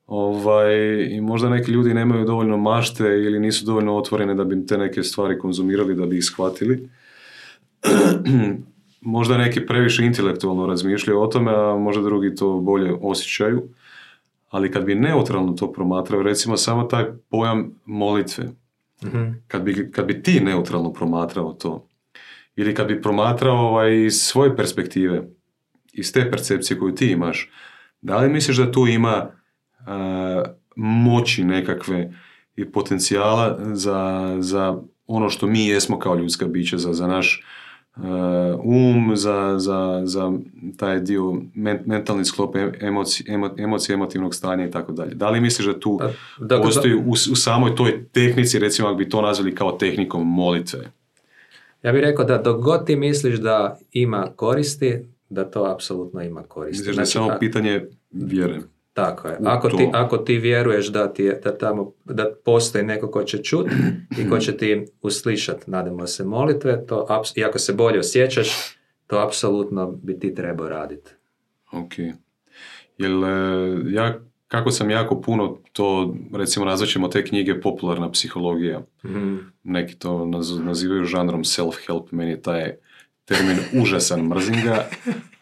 Ovaj, I možda neki ljudi nemaju dovoljno mašte ili nisu dovoljno otvorene da bi te neke stvari konzumirali, da bi ih shvatili. možda neki previše intelektualno razmišljaju o tome, a možda drugi to bolje osjećaju. Ali kad bi neutralno to promatrao, recimo samo taj pojam molitve, Mhm. kad bi, kad bi ti neutralno promatrao to, ili kad bi promatrao ovaj, iz svoje perspektive, iz te percepcije koju ti imaš, da li misliš da tu ima moći nekakve i potencijala za, za ono što mi jesmo kao ljudska bića, za, za naš um, za, za, za taj dio men- mentalni sklop emoci, emo- emocije, emotivnog stanja i tako dalje. Da li misliš da tu dok- postoji u, u samoj toj tehnici, recimo ako bi to nazvali kao tehnikom molitve? Ja bih rekao da dok god ti misliš da ima koristi, da to apsolutno ima koristi. Misliš da je Znači, samo pitanje vjere? Tako je. Ako ti, ako ti vjeruješ da, ti je, da tamo da postoji neko ko će čut i ko će ti uslišat, nadamo se, molitve, to aps- i ako se bolje osjećaš, to apsolutno bi ti trebao raditi. Ok. Jel, e, ja, kako sam jako puno to, recimo nazvaćemo te knjige popularna psihologija, Mhm. neki to naz- nazivaju žanrom self-help, meni je taj termin užasan, mrzim ga,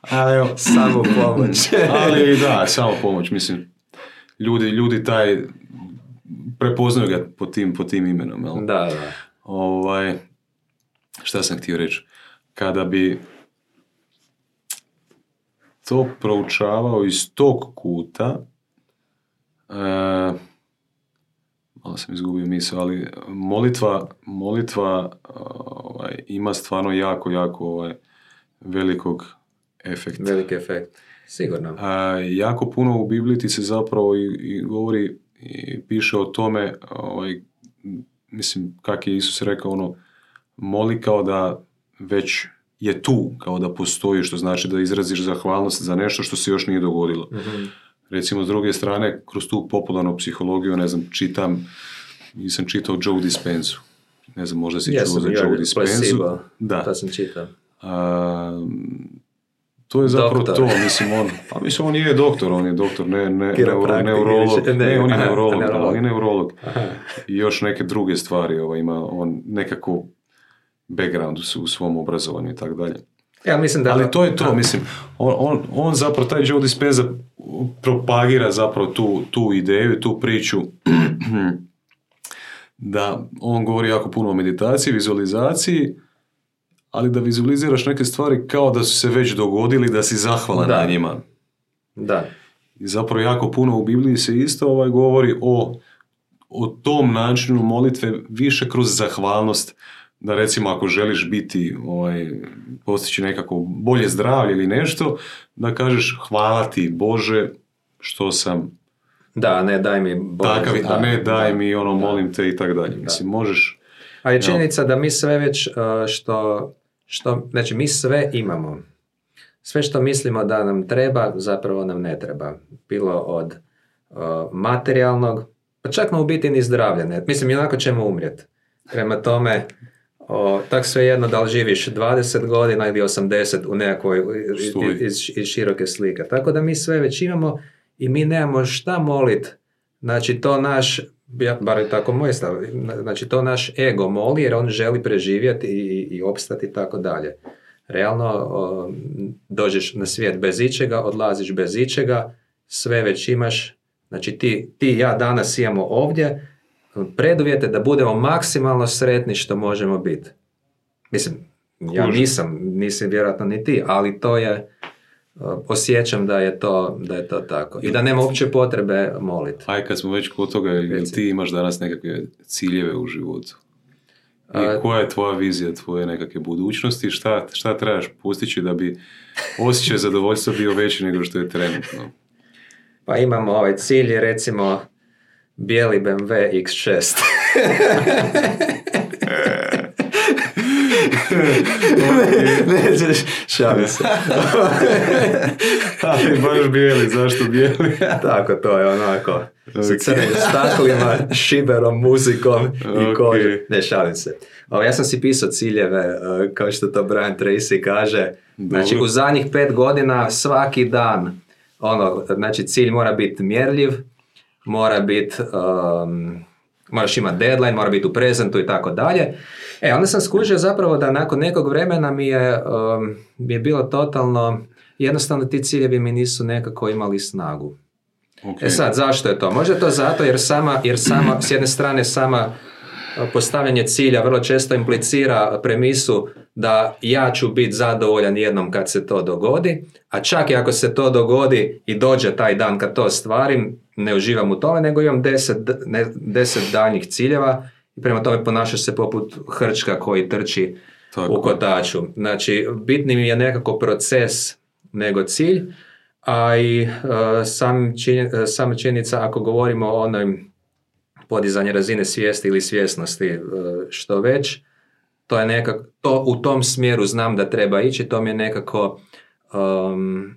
ali evo, Samo pomoć. ali da, samo pomoć, mislim, ljudi, ljudi taj, prepoznaju ga po tim, po tim imenom, jel? da, da. Ovaj, šta sam htio reći? Kada bi to proučavao iz tog kuta, e, malo sam izgubio misao, ali molitva, molitva ovaj, ima stvarno jako, jako ovaj, velikog efekta. Veliki efekt. Sigurno. A, jako puno u Bibliji ti se zapravo i, i govori i piše o tome, ovaj, mislim, kak je Isus rekao, ono, moli kao da već je tu, kao da postoji, što znači da izraziš zahvalnost za nešto što se još nije dogodilo. Mhm. Recimo, s druge strane, kroz tu popularnu psihologiju, ne znam, čitam, nisam čitao Joe Dispenzu. Ne znam, možda si čuo za Joe Dispenzu. placebo. Da. To sam čitao. A, to je zapravo Doktor. to, mislim on, pa mislim on je doktor, on je doktor, ne, ne, neuro, neurolog, ne, ne, on je aha, neurolog, da, neurolog. on je neurolog Aha. i još neke druge stvari, ovaj, ima on nekako background u, u svom obrazovanju i tako dalje. Ja mislim da... Ali to je to, mislim, on, on, on zapravo, taj Joe Dispenza propagira zapravo tu, tu ideju, tu priču da on govori jako puno o meditaciji, vizualizaciji, ali da vizualiziraš neke stvari kao da su se već dogodili, da si zahvalan Da. na njima. Da. I zapravo jako puno u Bibliji se isto ovaj govori o, o tom načinu molitve više kroz zahvalnost da recimo ako želiš biti ovaj, postići nekako bolje zdravlje ili nešto, da kažeš hvala ti Bože što sam Da, ne daj mi bolest, takav, da, a ne daj da, mi ono da. molim te i tako dalje. Mislim, možeš, A je činjenica da mi sve već uh, što, što, znači mi sve imamo. Sve što mislimo da nam treba, zapravo nam ne treba. Bilo od uh, materijalnog, pa čak nam u biti ni zdravlja. Ne. Mislim, onako ćemo umrijeti. Prema tome, o, tak sve jedno da li živiš 20 godina ili 80 u iz, iz, iz široke slike. Tako da mi sve već imamo i mi nemamo šta molit. Znači to naš, ja, bar je tako moj stav, znači to naš ego moli jer on želi preživjeti i, i opstati i tako dalje. Realno o, dođeš na svijet bez ičega, odlaziš bez ičega, sve već imaš, znači ti, ti i ja danas imamo ovdje preduvjete da budemo maksimalno sretni što možemo biti. Mislim, ja nisam, nisam vjerojatno ni ti, ali to je, osjećam da je to, da je to tako. I da nema uopće potrebe moliti. aj kad smo već kod toga, jel, ti imaš danas nekakve ciljeve u životu? I koja je tvoja vizija tvoje nekakve budućnosti? Šta, šta trebaš postići da bi osjećaj zadovoljstva bio veći nego što je trenutno? Pa imamo ovaj cilj, recimo bijeli BMW X6. ne, ne, šalim se. Ali baš bijeli, zašto bijeli? Tako, to je onako. Sa Ok. crnim staklima, šiberom, muzikom i kožom. Ne, šalim se. Ovo, ja sam si pisao ciljeve, uh, kao što to Brian Tracy kaže. Znači, u zadnjih pet godina svaki dan, ono, znači cilj mora biti mjerljiv, mora biti, um, moraš imati deadline, mora biti u prezentu i tako dalje. E, onda sam skužio zapravo da nakon nekog vremena mi je, um, je bilo totalno, jednostavno ti ciljevi mi nisu nekako imali snagu. Ok. E sad, zašto je to? Možda je to zato jer sama, jer sama s jedne strane sama a, postavljanje cilja vrlo često implicira premisu da ja ću biti zadovoljan jednom kad se to dogodi, a čak i ako se to dogodi i dođe taj dan kad to ostvarim, ne uživam u tome, nego imam deset, ne, deset daljnjih ciljeva prema tome ponašaš se poput hrčka koji trči Tako. u kotaču. Znači, bitni mi je nekako proces nego cilj, a i uh, sam činje- uh, sama činjenica ako govorimo o onoj podizanje razine svijesti ili svjesnosti, uh, što već, to je nekako, to u tom smjeru znam da treba ići, to mi je nekako, um,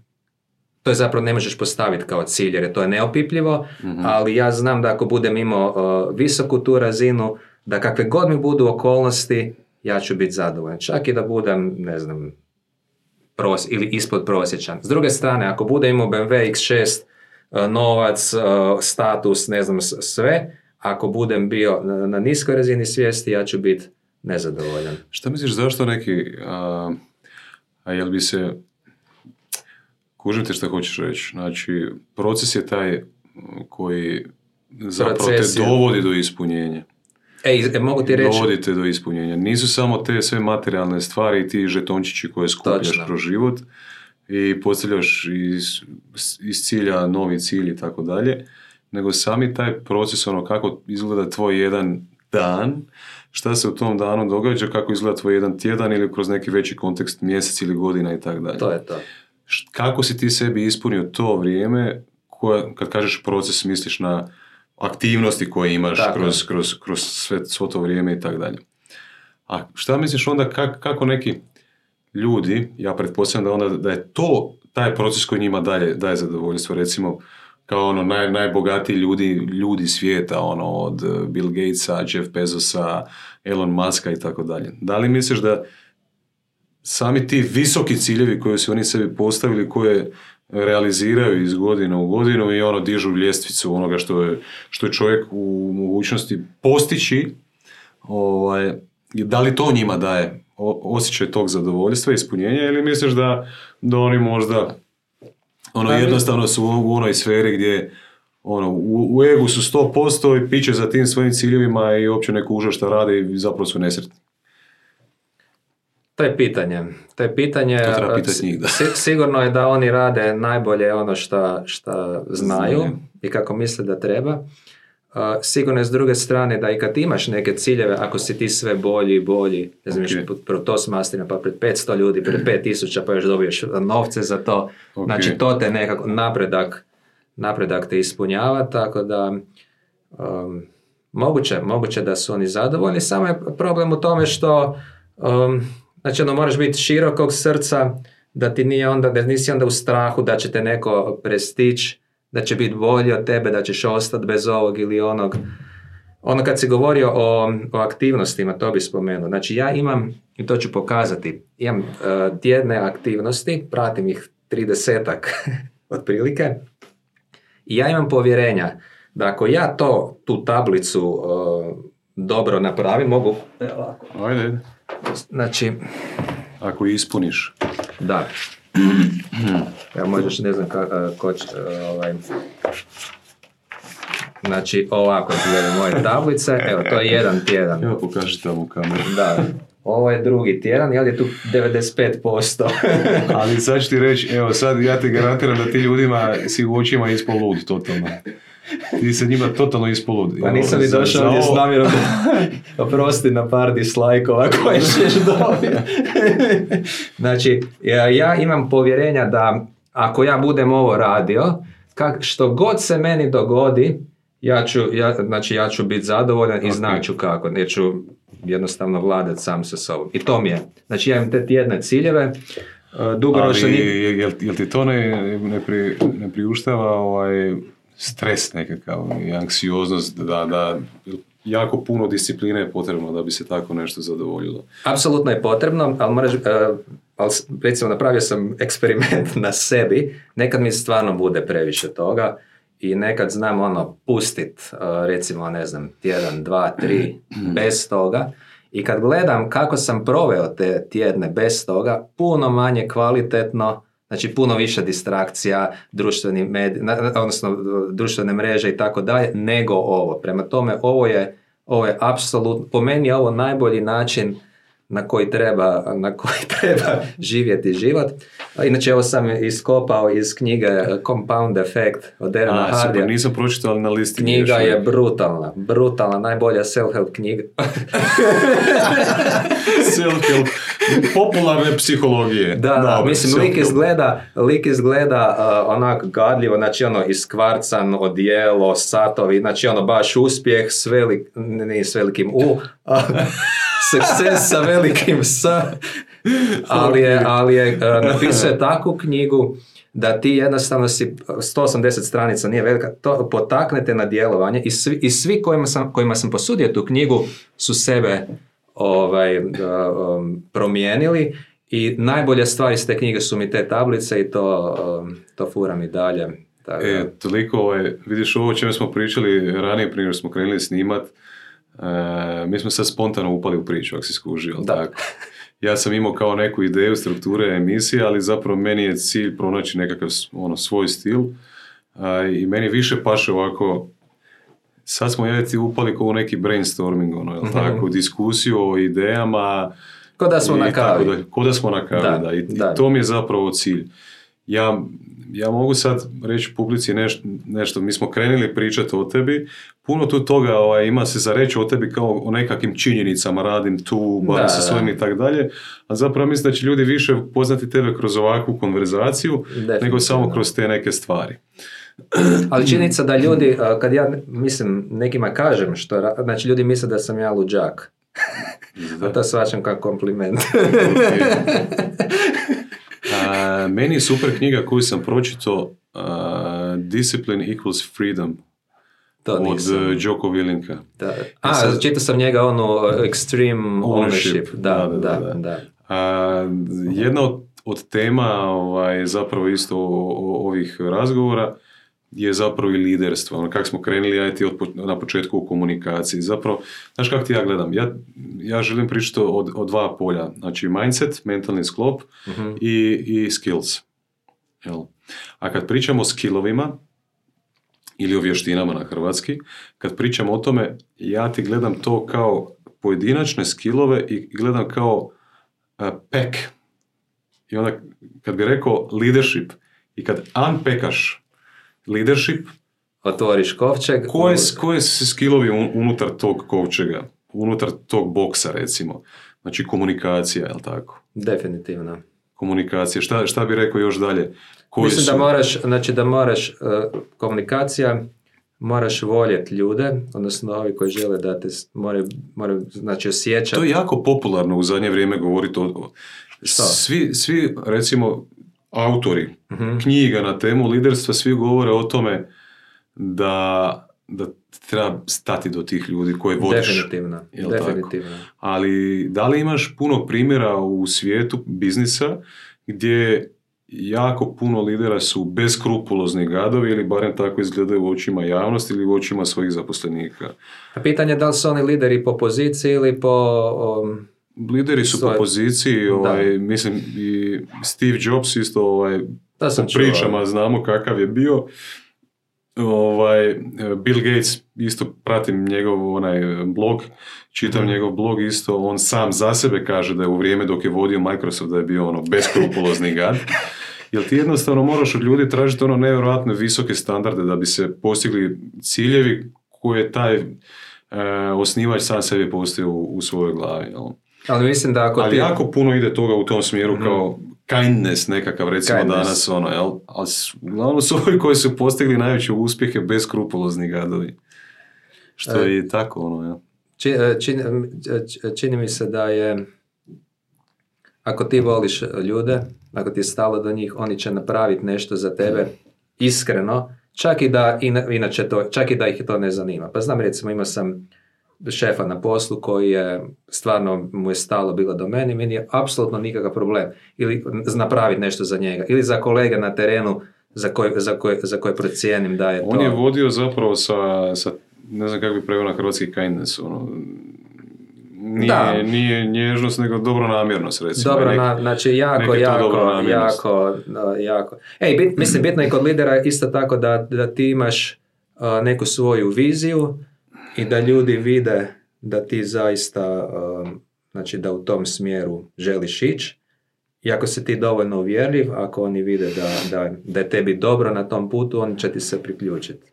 to je zapravo ne možeš postaviti kao cilj jer je to je neopipljivo, ali ja znam da ako budem imao uh, visoku tu razinu, da kakve god mi budu okolnosti, ja ću biti zadovoljan. Čak i da budem, ne znam, pros, ili ispod prosječan. S druge strane, ako bude imao BMW X6, uh, novac, uh, status, ne znam, sve, ako budem bio na, na niskoj razini svijesti, ja ću biti nezadovoljan. Šta misliš zašto neki, a, a jel bi se, kužim te što hoćeš reći, znači proces je taj koji zapravo te dovodi do ispunjenja. Ej, e, mogu ti reći, Dovodi te do ispunjenja. Nisu samo te sve materijalne stvari i ti žetončići koje skupljaš Točno. kroz život i postavljaš iz, iz cilja novi cilj i tako dalje, nego sami taj proces, ono kako izgleda tvoj jedan dan, šta se u tom danu događa, kako izgleda tvoj jedan tjedan ili kroz neki veći kontekst mjesec ili godina i tako dalje. to je to. Kako si ti sebi ispunio to vrijeme, koje, kad kažeš proces, misliš na aktivnosti koje imaš Tako kroz, kroz, kroz sve, svo to vrijeme i tako dalje. A šta misliš onda kak- kako neki ljudi, ja pretpostavljam da onda da je to taj proces koji njima daje, daje zadovoljstvo, recimo kao ono naj, najbogatiji ljudi, ljudi svijeta, ono od eh, Bill Gatesa, Jeff Bezosa, Elon Muska i tako dalje. Da li misliš da sami ti visoki ciljevi koje su oni sebi postavili, koje realiziraju iz godine u godinu i ono dižu ljestvicu onoga što je, što je čovjek u mogućnosti postići, ovaj, da li to njima daje osjećaj tog zadovoljstva, ispunjenja ili misliš da, da oni možda ono Pa mi- jednostavno su u, u onoj sferi gdje ono, u, u egu su 100% i piće za tim svojim ciljevima i uopće ne kuže šta rade i zapravo su nesretni. To je pitanje. To je pitanje. To treba njih, da. sigurno je da oni rade najbolje ono šta, šta znaju Znaju. i kako misle da treba. Uh, sigurno je s druge strane da i kad imaš neke ciljeve, ako si ti sve bolji i bolji, ne znam, Ok. okay. pro Toastmasterima, pa pred 500 ljudi, pred 5000, pa još dobiješ novce za to. Ok. Znači, to te nekako, napredak, napredak te ispunjava, tako da um, moguće, moguće da su oni zadovoljni, samo je problem u tome što um, znači ono moraš biti širokog srca, da ti nije onda, da nisi onda u strahu da će te neko prestić, da će biti bolji od tebe, da ćeš ostati bez ovog ili onog. Ono kad si govorio o, o aktivnostima, to bi spomenuo. Znači ja imam, i to ću pokazati, imam uh, tjedne aktivnosti, pratim ih 30 otprilike, i ja imam povjerenja da ako ja to, tu tablicu uh, dobro napravim, mogu, evo ovako, Ajde, ajde. Znači, Ako ispuniš. da. Ja možeš, ne znam ko će, ovaj, znači ovako izgledaju moje tablice, evo to je jedan tjedan. Evo pokaži tamo u kameru. Da, ovo je drugi tjedan, jel je tu 95%. Ali sad ću ti reći, evo sad ja ti garantiram da ti ljudima si u očima ispod lud totalno. Ti se njima totalno ispod lud. Pa nisam ni došao ovdje s namjerom da oprosti na par dislajkova koje ćeš dobiti. znači, ja, ja imam povjerenja da ako ja budem ovo radio, kak, što god se meni dogodi, ja ću, ja, znači ja ću biti zadovoljan i Ok. znaću kako. Neću, jednostavno vladati sam sa sobom. I to mi je. Znači ja imam te tjedne ciljeve, e, dugoročno... Ali jel, jel ti to ne, ne, pri, ne priuštava ovaj stres nekakav i anksioznost da, da jako puno discipline je potrebno da bi se tako nešto zadovoljilo. Apsolutno je potrebno, ali moraš, e, ali recimo napravio sam eksperiment na sebi, nekad mi stvarno bude previše toga i nekad znam ono pustit, e, recimo ne znam, tjedan, dva, tri, bez toga i kad gledam kako sam proveo te tjedne bez toga, puno manje kvalitetno, znači puno više distrakcija, društveni med, odnosno društvene mreže i tako dalje, nego ovo. Prema tome, ovo je, ovo je apsolutno, po meni je ovo najbolji način na koji treba, na koji treba živjeti život. Inače, ovo sam iskopao iz knjige Compound Effect od Derena Hardija. nisam pročitao, ali na listi Knjiga je brutalna, brutalna, najbolja self-help knjiga. Self-help, popularne psihologije. Da, da, Dobro, mislim, lik izgleda, lik izgleda uh, onak gadljivo, znači ono iskvarcan odijelo, satovi, znači ono baš uspjeh s velik, ne s velikim U, success sa velikim S, ali je, ali je uh, napisao je takvu knjigu da ti jednostavno si 180 stranica nije velika, to potaknete na djelovanje i svi, i svi kojima, sam, kojima sam posudio tu knjigu su sebe ovaj, uh, um, promijenili i najbolje stvari iz te knjige su mi te tablice i to, um, to furam i dalje. Tako E, toliko, ovaj, vidiš ovo o čemu smo pričali ranije što smo krenuli snimat, e, mi smo sad spontano upali u priču, ako si skužio, Da. tako? Ja sam imao kao neku ideju strukture emisije, ali zapravo meni je cilj pronaći nekakav ono, svoj stil a, i meni više paše ovako sad smo ja i ti upali kao u neki brainstorming, ono, jel tako, diskusiju o idejama. Ko da smo i na tako kavi. dalje. Ko da smo na kavi, Da, da. I, i da. to mi je zapravo cilj. Ja, ja mogu sad reći publici neš, nešto, mi smo krenuli pričati o tebi, puno tu toga ovaj, ima se za reći o tebi kao o nekakvim činjenicama, radim tu, bavim Da, se da. svojim i tako dalje, a zapravo mislim da će ljudi više poznati tebe kroz ovakvu konverzaciju, nego samo kroz te neke stvari. Ali činjenica da ljudi, kad ja, mislim, nekima kažem što, znači ljudi misle da sam ja luđak. A to shvaćam kao kompliment. A, meni je super knjiga koju sam pročitao a, Discipline equals freedom to od nisam. uh, Joko Vilinka. Da. A, sad- čitao sam njega uh, Extreme Ownership. Ownership. Da, Da, da, da, da. da. da. A, jedna od, od tema ovaj, zapravo isto o- o- ovih razgovora je zapravo i liderstvo. Ono, kako smo krenuli, ja ti od, na početku u komunikaciji. Zapravo, znaš kako ti ja gledam? Ja, ja želim pričati o, o dva polja. Znači mindset, mentalni sklop Mhm. i, i skills. Jel? A kad pričamo o skillovima, ili o vještinama na hrvatski, kad pričamo o tome, ja ti gledam to kao pojedinačne skillove i gledam kao uh, pack. I onda kad bi rekao leadership i kad unpackaš leadership, Otvoriš kovčeg. koje, koje su skillovi un- unutar tog kovčega, unutar tog boksa recimo? Znači komunikacija, jel tako? Definitivno. Komunikacija. Šta, šta bi rekao još dalje? Koji Mislim da su- moraš, znači da moraš, uh, komunikacija, moraš voljeti ljude, odnosno ovi koji žele da te moraju, moraju znači osjećati. To je jako popularno u zadnje vrijeme govoriti o... o- Što? Svi, svi, recimo, autori Mhm. knjiga na temu liderstva, svi govore o tome da, da treba stati do tih ljudi koje vodiš. Definitivno, Jel tako? definitivno. Ali da li imaš puno primjera u svijetu biznisa gdje jako puno lidera su beskrupulozni gadovi ili barem tako izgledaju u očima javnosti ili u očima svojih zaposlenika? A pitanje je da li su oni lideri po poziciji ili po... um, Lideri su po poziciji, ovaj, mislim i Steve Jobs isto ovaj, da sam po čuo. pričama znamo kakav je bio. Ovaj, Bill Gates, isto pratim njegov onaj blog, čitam Mhm. njegov blog isto, on sam za sebe kaže da je u vrijeme dok je vodio Microsoft da je bio ono beskrupulozni gad. Jer ti jednostavno moraš od ljudi tražiti ono nevjerojatno visoke standarde da bi se postigli ciljevi koje je taj e, osnivač sam sebi postavio u, u svojoj glavi. jel? Ali mislim da ako Ali ti... jako puno ide toga u tom smjeru kao kindness nekakav recimo Kindness. danas ono, jel? Ali uglavnom su ovi koji su postigli najveće uspjehe beskrupulozni gadovi. Što E. je tako ono, jel? či- e, čini, č- čini mi se da je ako ti voliš ljude, ako ti je stalo do njih, oni će napraviti nešto za tebe iskreno, čak i da, ina- inače to, čak i da ih to ne zanima. Pa znam recimo imao sam šefa na poslu koji je stvarno mu je stalo bilo do mene meni je apsolutno nikakav problem ili napraviti nešto za njega ili za kolege na terenu za koje, za koje, za koje procijenim da je to... On je vodio zapravo sa, sa ne znam kako bi preveo na hrvatski kindness, ono, nije, Da. nije nježnost, nego dobronamjernost, recimo. Dobro, na, znači jako, jako, jako, jako. Ej, bit, mislim, bitno je kod lidera isto tako da, da ti imaš neku svoju viziju i da ljudi vide da ti zaista, a, znači da u tom smjeru želiš ići. I ako si ti dovoljno uvjerljiv, ako oni vide da, da, da je tebi dobro na tom putu, oni će ti se priključiti.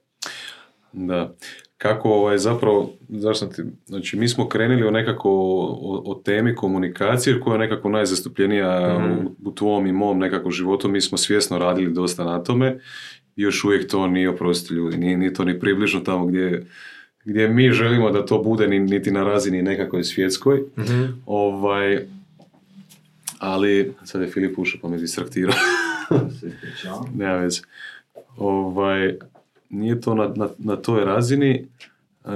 Da. Kako ovaj, zapravo, zašto ti, znači mi smo krenuli o nekako o, o temi komunikacije koja je nekako najzastupljenija Mhm. u, u tvom i mom nekako životu, mi smo svjesno radili dosta na tome i još uvijek to nije oprosti ljudi, nije, nije to ni približno tamo gdje, gdje mi želimo da to bude ni- niti na razini nekakvoj svjetskoj. Ovaj, ali, sad je Filip ušao pa me distraktirao. Nema veze. Ovaj, nije to na, na, na toj razini. E,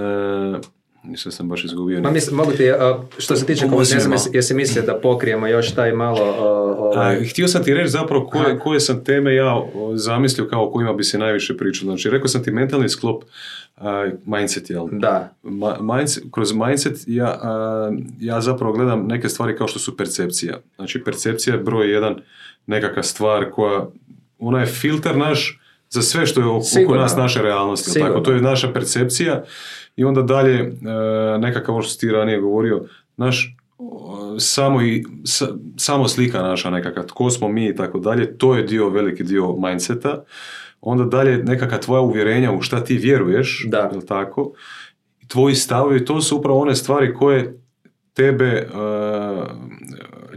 nisam sam baš izgubio. Ma mislim, mogu ti, a, što se tiče malo. jesi, mislio da pokrijemo još taj malo... a, ovaj, A, htio sam ti reći zapravo koje, koje sam teme ja zamislio kao o kojima bi se najviše pričalo. Znači, rekao sam ti mentalni sklop mindset, jel? Da, Ma- mindset, kroz mindset ja, ja zapravo gledam neke stvari kao što su percepcija. Znači, percepcija je broj jedan nekakva stvar koja, ona je filter naš za sve što je oko, Sigurno. nas naše realnosti. Sigurno. Tako, to je naša percepcija i onda dalje e, nekakav ovo što ti ranije govorio, naš samo, i, sa- samo slika naša nekakva, tko smo mi i tako dalje, to je dio, veliki dio mindseta. Onda dalje nekakva tvoja uvjerenja u šta ti vjeruješ, Da. jel tako? Tvoji stavovi, to su upravo one stvari koje tebe e,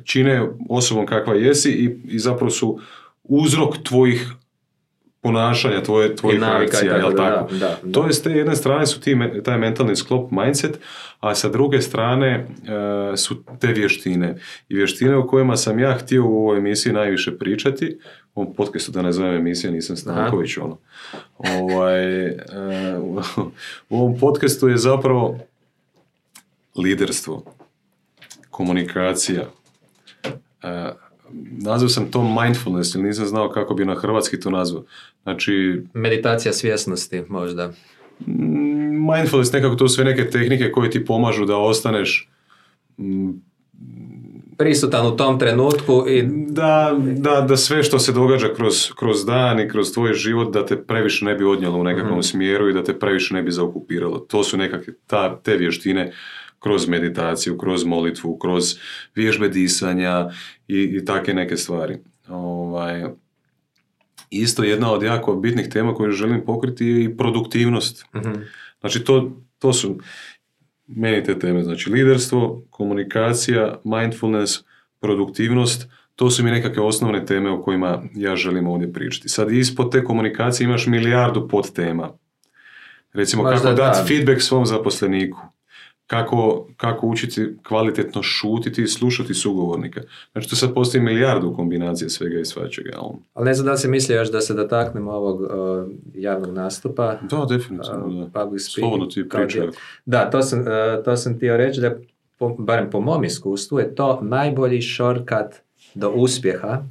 čine osobom kakva jesi i, i zapravo su uzrok tvojih ponašanja, tvoje, tvojih akcija, tako jel tako? da, da. To je s te jedne strane su ti, taj mentalni sklop, mindset, a sa druge strane e, su te vještine. I vještine o kojima sam ja htio u ovoj emisiji najviše pričati, u ovom podcastu da ne zovem emisija, nisam Stanković, ono. Ovaj, e, u, u ovom podcastu je zapravo liderstvo, komunikacija, e, nazvao sam to mindfulness, jer nisam znao kako bi na hrvatski to nazvao. Znači, Meditacija svjesnosti možda. Mindfulness, nekako to sve neke tehnike koje ti pomažu da ostaneš mm, Prisutan u tom trenutku i da, da, da sve što se događa kroz, kroz dan i kroz tvoj život da te previše ne bi odnijelo u nekakvom smjeru i da te previše ne bi zaokupiralo. To su nekakve ta, te vještine kroz meditaciju, kroz molitvu, kroz vježbe disanja i, i takve neke stvari. Ovaj, isto jedna od jako bitnih tema koju želim pokriti je i produktivnost. Mhm. Znači to, to su meni te teme, znači liderstvo, komunikacija, mindfulness, produktivnost, to su mi nekakve osnovne teme o kojima ja želim ovdje pričati. Sad ispod te komunikacije imaš milijardu podtema. Recimo Možda kako dati da. feedback svom zaposleniku, kako, kako učiti kvalitetno šutiti i slušati sugovornika. Znači tu sad postoji milijardu kombinacija svega i svačega. Ali ne znam da li si mislio još da se dotaknemo ovog uh, javnog nastupa. Da, definitivno. Da. public speaking, Slobodno ti dio- Da, to sam, uh, to sam htio reći da, po, barem po mom iskustvu, je to najbolji shortcut do uspjeha,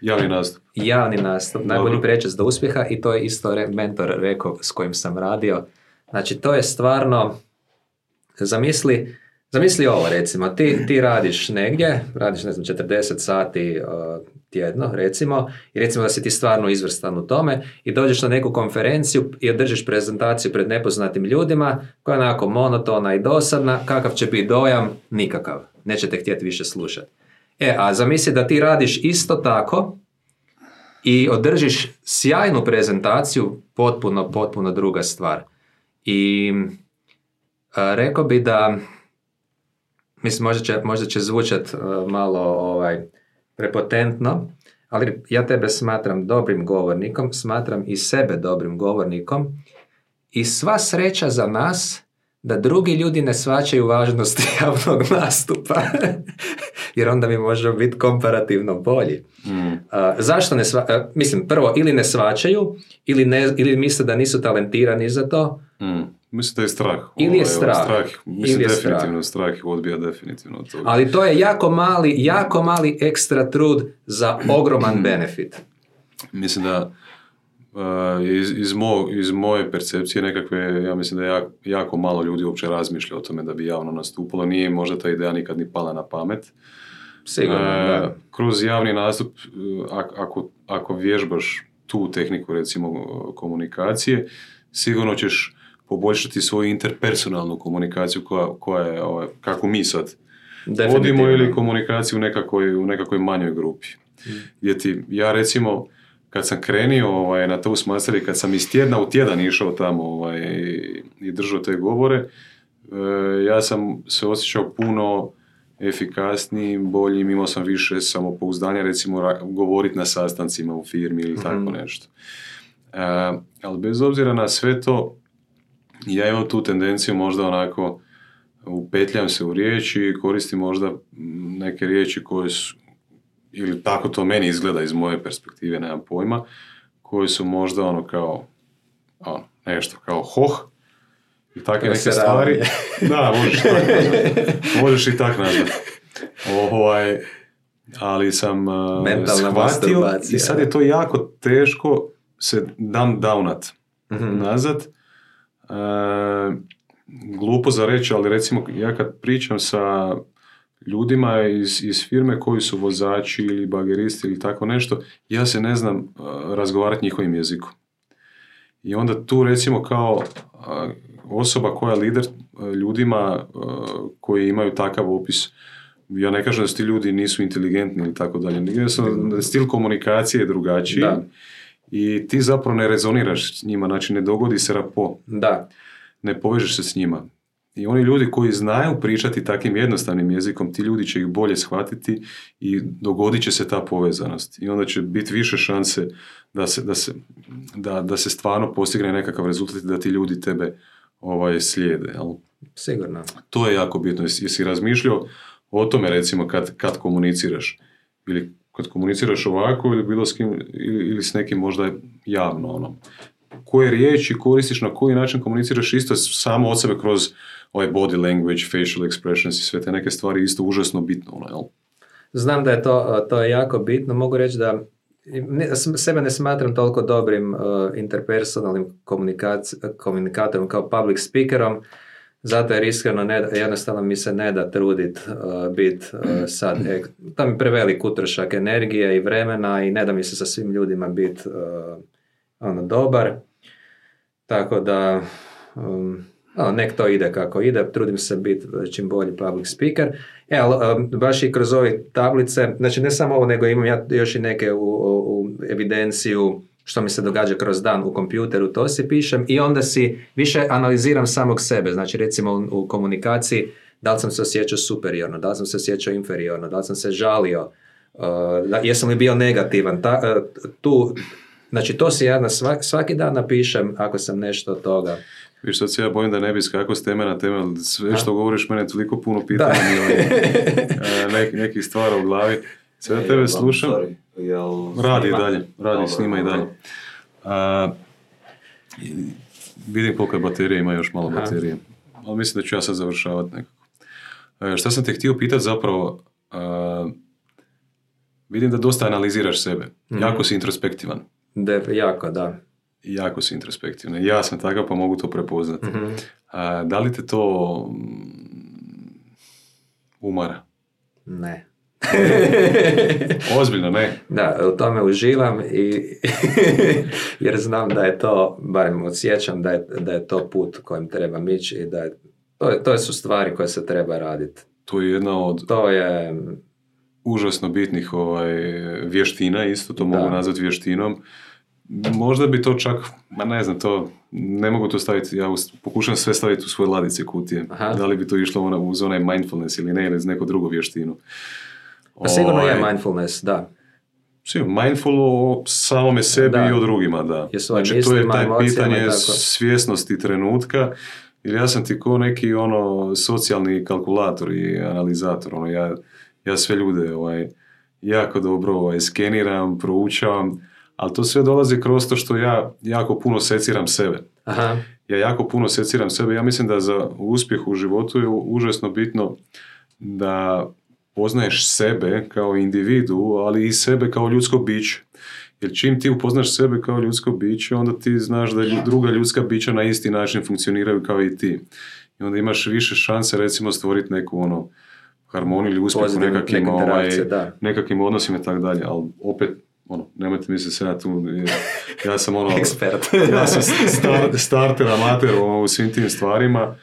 Javni nastup. javni nastup, Dobro. najbolji prečac do uspjeha i to je isto re- mentor rekao s kojim sam radio. Znači, to je stvarno, zamisli, zamisli ovo recimo, ti, ti radiš negdje, radiš ne znam 40 sati uh, tjedno recimo i recimo da si ti stvarno izvrstan u tome i dođeš na neku konferenciju i održiš prezentaciju pred nepoznatim ljudima koja je onako monotona i dosadna, kakav će biti dojam? Nikakav. Nećete htjeti više slušati. E, a zamisli da ti radiš isto tako i održiš sjajnu prezentaciju, potpuno, potpuno druga stvar. I rekao bi da, mislim možda će, možda će zvučat a, malo ovaj, prepotentno, ali ja tebe smatram dobrim govornikom, smatram i sebe dobrim govornikom i sva sreća za nas da drugi ljudi ne svačaju važnost javnog nastupa, jer onda mi možemo biti komparativno bolji. Mm. A, zašto ne sva, a, mislim, prvo, ili ne svačaju, ili, ne, ili misle da nisu talentirani za to, Mm. Mislim da je strah. Ili je Ovaj, strah. Mislim Ili je definitivno strah. ih odbija definitivno od toga. ali to je jako mali, jako mali ekstra trud za ogroman benefit. Mislim da uh, iz, iz, mo, iz moje percepcije nekakve, ja mislim da jako, jako malo ljudi uopće razmišlja o tome da bi javno nastupalo. Nije možda ta ideja nikad ni pala na pamet. Sigurno, da. Kroz javni nastup, e, ak- ako, ako vježbaš tu tehniku recimo komunikacije, sigurno ćeš poboljšati svoju interpersonalnu komunikaciju koja, koja je, ovaj, kako mi sad vodimo ili komunikaciju u nekakvoj, u nekakvoj manjoj grupi. Gdje ti, ja recimo, kad sam krenio ovaj, na Toastmaster i kad sam iz tjedna u tjedan išao tamo ovaj, i, držao te govore, e, ja sam se osjećao puno efikasnijim, boljim, imao sam više samopouzdanja, recimo ra- govoriti na sastancima u firmi ili tako nešto. E, ali bez obzira na sve to, ja imam tu tendenciju možda onako upetljam se u riječi i koristim možda neke riječi koje su, ili tako to meni izgleda iz moje perspektive, nemam pojma, koje su možda ono kao, ono, nešto kao hoh, i takve neke stvari. Da, možeš tako. Možeš i tak nazvati. Ovaj, ali sam uh, Mentalna shvatio i sad je to jako teško se dam downat Mhm. nazad. E, glupo za reći, ali recimo ja kad pričam sa ljudima iz, iz firme koji su vozači ili bageristi ili tako nešto, ja se ne znam uh, razgovarati njihovim jezikom. I onda tu recimo kao uh, osoba koja je lider uh, ljudima koji imaju takav opis, ja ne kažem da ti ljudi nisu inteligentni ili tako dalje, stil komunikacije je drugačiji Da. I ti zapravo ne rezoniraš s njima, znači ne dogodi se rapo Da, ne povežeš se s njima. I oni ljudi koji znaju pričati takvim jednostavnim jezikom, ti ljudi će ih bolje shvatiti i dogodit će se ta povezanost. I onda će biti više šanse da se, da se, da, da se stvarno postigne nekakav rezultat i da ti ljudi tebe ovaj, slijede. Jel? sigurno. To je jako bitno. Jesi, jesi razmišljao o tome recimo kad, kad komuniciraš? Ili kad komuniciraš ovako ili bilo s kim, ili, ili s nekim možda javno ono. Koje riječi koristiš, na koji način komuniciraš isto samo od sebe kroz ovaj body language, facial expressions i sve te neke stvari isto užasno bitno, ono, jel? Znam da je to, to je jako bitno. Mogu reći da ne, sebe ne smatram toliko dobrim uh, interpersonalnim komunikatorom kao public speakerom, zato jer iskreno ne, jednostavno mi se ne da trudit uh, bit uh, sad, e, to mi je prevelik utrošak energije i vremena i ne da mi se sa svim ljudima bit uh, ono, dobar. Tako da, um, ono, nek to ide kako ide, trudim se biti čim bolji public speaker. E, ali um, baš i kroz ove tablice, znači ne samo ovo, nego imam ja još i neke u, u, u evidenciju što mi se događa kroz dan u kompjuteru, to si pišem i onda si više analiziram samog sebe, znači recimo u, u komunikaciji da li sam se osjećao superiorno, da li sam se osjećao inferiorno, da li sam se žalio, uh, da, jesam li bio negativan, ta, uh, tu, znači to si ja na svak- svaki dan napišem ako sam nešto od toga. Viš, sad se ja bojim da ne bi skako s teme na teme, ali sve što govoriš mene je toliko puno pitanja e, nek, nekih stvara u glavi. Sve ja tebe slušam. Sorry, jel Radi snima? dalje, radi, Dobro, snima i dalje. Vidim koliko je baterije, ima još malo Aha. baterije. Ali mislim da ću ja sad završavati nekako. E, šta sam te htio pitati zapravo, vidim da dosta analiziraš sebe. Mhm. Jako si introspektivan. De, jako, da. Jako si introspektivan. Ja sam takav pa mogu to prepoznati. Mhm. A, da li te to mm, umara? Ne. Ozbiljno, ne. Da, u tome uživam i jer znam da je to, barem osjećam da je, da je to put kojim trebam ići i da je, to, je, to su stvari koje se treba raditi. To je jedna od To je, užasno bitnih ovaj, vještina, isto to mogu Da. nazvati vještinom. Možda bi to čak, ma ne znam, to ne mogu to staviti, ja us- pokušam sve staviti u svoje ladice kutije. Aha. Da li bi to išlo ona, uz onaj mindfulness ili ne, ili uz neku drugu vještinu. Pa sigurno je Ovaj, mindfulness, da. Sigurno, mindful o samome sebi Da. i o drugima, da. Svojim Znači, to je taj pitanje tako. svjesnosti trenutka ili ja sam ti ko neki ono socijalni kalkulator i analizator, ono ja, ja sve ljude ovaj, jako dobro ovaj, skeniram, proučavam, ali to sve dolazi kroz to što ja jako puno seciram sebe. Aha. Ja jako puno seciram sebe. Ja mislim da za uspjeh u životu je užasno bitno da poznaješ sebe kao individu, ali i sebe kao ljudsko biće. Jer čim ti upoznaš sebe kao ljudsko biće, onda ti znaš da druga ljudska bića na isti način funkcioniraju kao i ti. I onda imaš više šanse recimo stvoriti neku ono harmoniju ili uspjeh u nekakvim, ovaj, nekakvim odnosima i tako dalje. Ali opet, ono, nemojte misliti se ja tu, ja sam ono, Ekspert. ja sam star, starter, amater ono, u svim tim stvarima.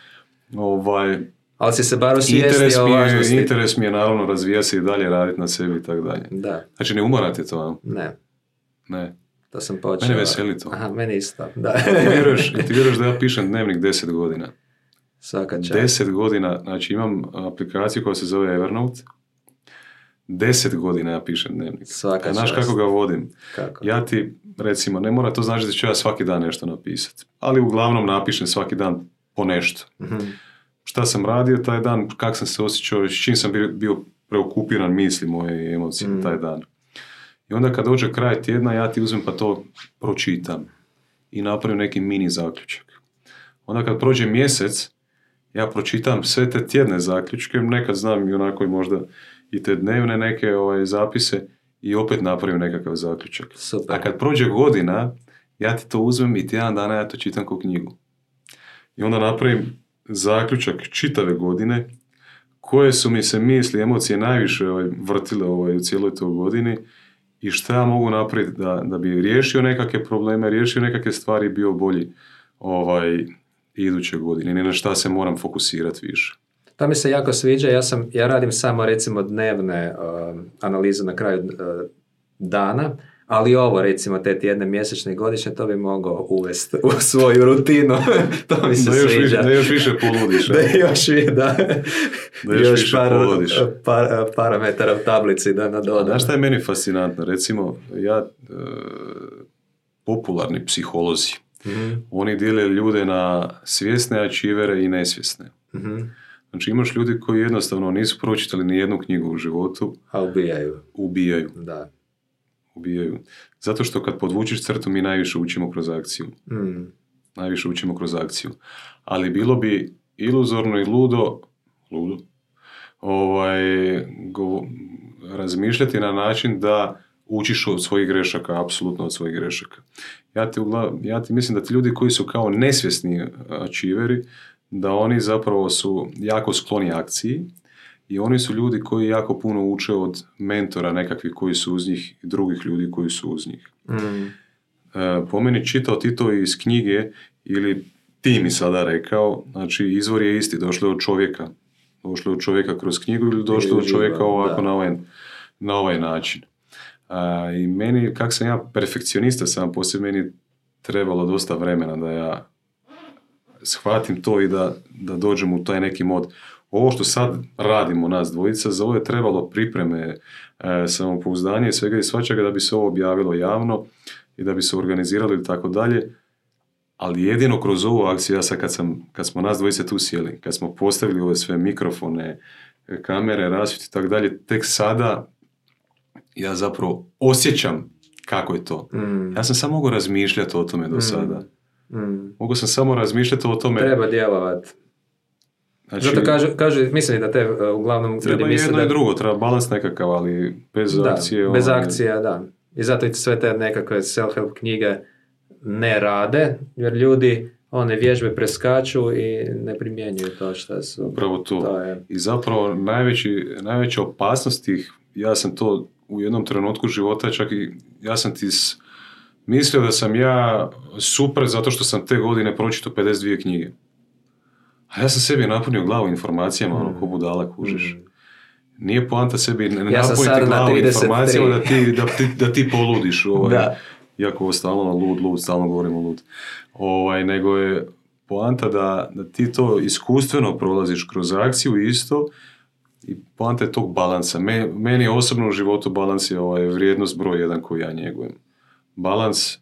Ovaj, Ali si se bar interes, osvijestio o važnosti. interes mi je naravno razvija se i dalje, raditi na sebi i tako dalje. Da, Znači ne umorate to, ne, ne. to sam počeo. Mene veseli to. Aha, meni isto, da. Ti vjeruješ, ti vjeruješ da ja pišem dnevnik 10 godina? Svaka čast. 10 godina, znači imam aplikaciju koja se zove Evernote. 10 godina ja pišem dnevnik. Svaka A znaš čast. kako ga vodim? Kako? Ja ti, recimo, ne mora to znači da ću ja svaki dan nešto napisati. Ali uglavnom napišem svaki dan po nešto. Mhm. Šta sam radio taj dan, kak sam se osjećao, s čim sam bio, bio preokupiran misli moje i emocije Mm. taj dan. I onda kad dođe kraj tjedna, ja ti uzmem pa to pročitam i napravim neki mini zaključak. Onda kad prođe mjesec, ja pročitam sve te tjedne zaključke, nekad znam i onako i možda i te dnevne neke ovaj, zapise i opet napravim nekakav zaključak. Super. A kad prođe godina, ja ti to uzmem i tjedan dana ja to čitam kao knjigu. I onda napravim zaključak čitave godine, koje su mi se misli, emocije najviše ovaj, vrtile ovaj, u cijeloj toj godini i šta ja mogu napraviti da, da bi riješio nekakve probleme, riješio nekakve stvari bio bolji ovaj, iduće godine. I na šta se moram fokusirati više. To mi se jako sviđa, ja, sam, ja radim samo recimo dnevne um, analize na kraju uh, dana, ali ovo recimo te tjedne mjesečne i godišnje to bi mogao uvesti u svoju rutinu. to mi se Da još, sviđa. više, da još više poludiš. Da još, da, Da još više par, polodiš. par- parametara u tablici da nadodam. Znaš šta je meni fascinantno? Recimo, ja, e, popularni psiholozi, Mhm, oni dijele ljude na svjesne ačivere i nesvjesne. mhm. Znači imaš ljudi koji jednostavno nisu pročitali ni jednu knjigu u životu, A ubijaju, ubijaju, da. Ubijaju. Zato što kad podvučiš crtu mi najviše učimo kroz akciju. Mm, Najviše učimo kroz akciju. Ali bilo bi iluzorno i ludo, ludo, ovaj, go- razmišljati na način da učiš od svojih grešaka, apsolutno od svojih grešaka. Ja ti, ja ti mislim da ti ljudi koji su kao nesvjesni ačiveri, da oni zapravo su jako skloni akciji i oni su ljudi koji jako puno uče od mentora nekakvih koji su uz njih i drugih ljudi koji su uz njih. mm, E, po meni čitao ti to iz knjige ili ti mi sada rekao, znači izvor je isti, došlo je od čovjeka. Došlo je od čovjeka kroz knjigu ili došlo je od čovjeka ovako da. na ovaj, na ovaj način. A, I meni, kak sam ja perfekcionista sam po sebi, meni trebalo dosta vremena da ja shvatim to i da, da dođem u taj neki mod. Ovo što sad radimo nas dvojica, za ovo je trebalo pripreme, e, samopouzdanje i svega i svačega da bi se ovo objavilo javno i da bi se organizirali i tako dalje. Ali jedino kroz ovu akciju, ja sad kad, sam, kad smo nas dvojice tu sjeli, kad smo postavili ove sve mikrofone, kamere, rasvjet i tako dalje, tek sada ja zapravo osjećam kako je to. mm, Ja sam samo mogao razmišljati o tome do Mm. sada. mm. Mogu sam samo razmišljati o tome. Treba djelovati. Znači, Zato kažu, kažu, mislim da te uh, uglavnom ljudi treba misle jedno da... i drugo, treba balans nekakav, ali bez Da, akcije... bez ovaj, akcija, da. I zato i sve te nekakve self-help knjige ne rade, jer ljudi one vježbe preskaču i ne primjenjuju to što su. Upravo to. To je. I zapravo najveći, najveća opasnost tih, ja sam to u jednom trenutku života čak i, ja sam ti mislio da sam ja super zato što sam te godine pročitao 52 knjige. A ja sam sebi napunio glavu informacijama, ono, ko budala kužiš. Mm. Nije poanta sebi ne Ja napuniti na glavu 33. informacijama da ti, da, ti, da ti poludiš. Ovaj. Da. Iako ovo stalno lud, lud, stalno govorimo lud. Ovaj, nego je poanta da, da ti to iskustveno prolaziš kroz akciju isto i poanta je tog balansa. Me, meni osobno u životu balans je ovaj, vrijednost broj jedan koju ja njegujem. Balans,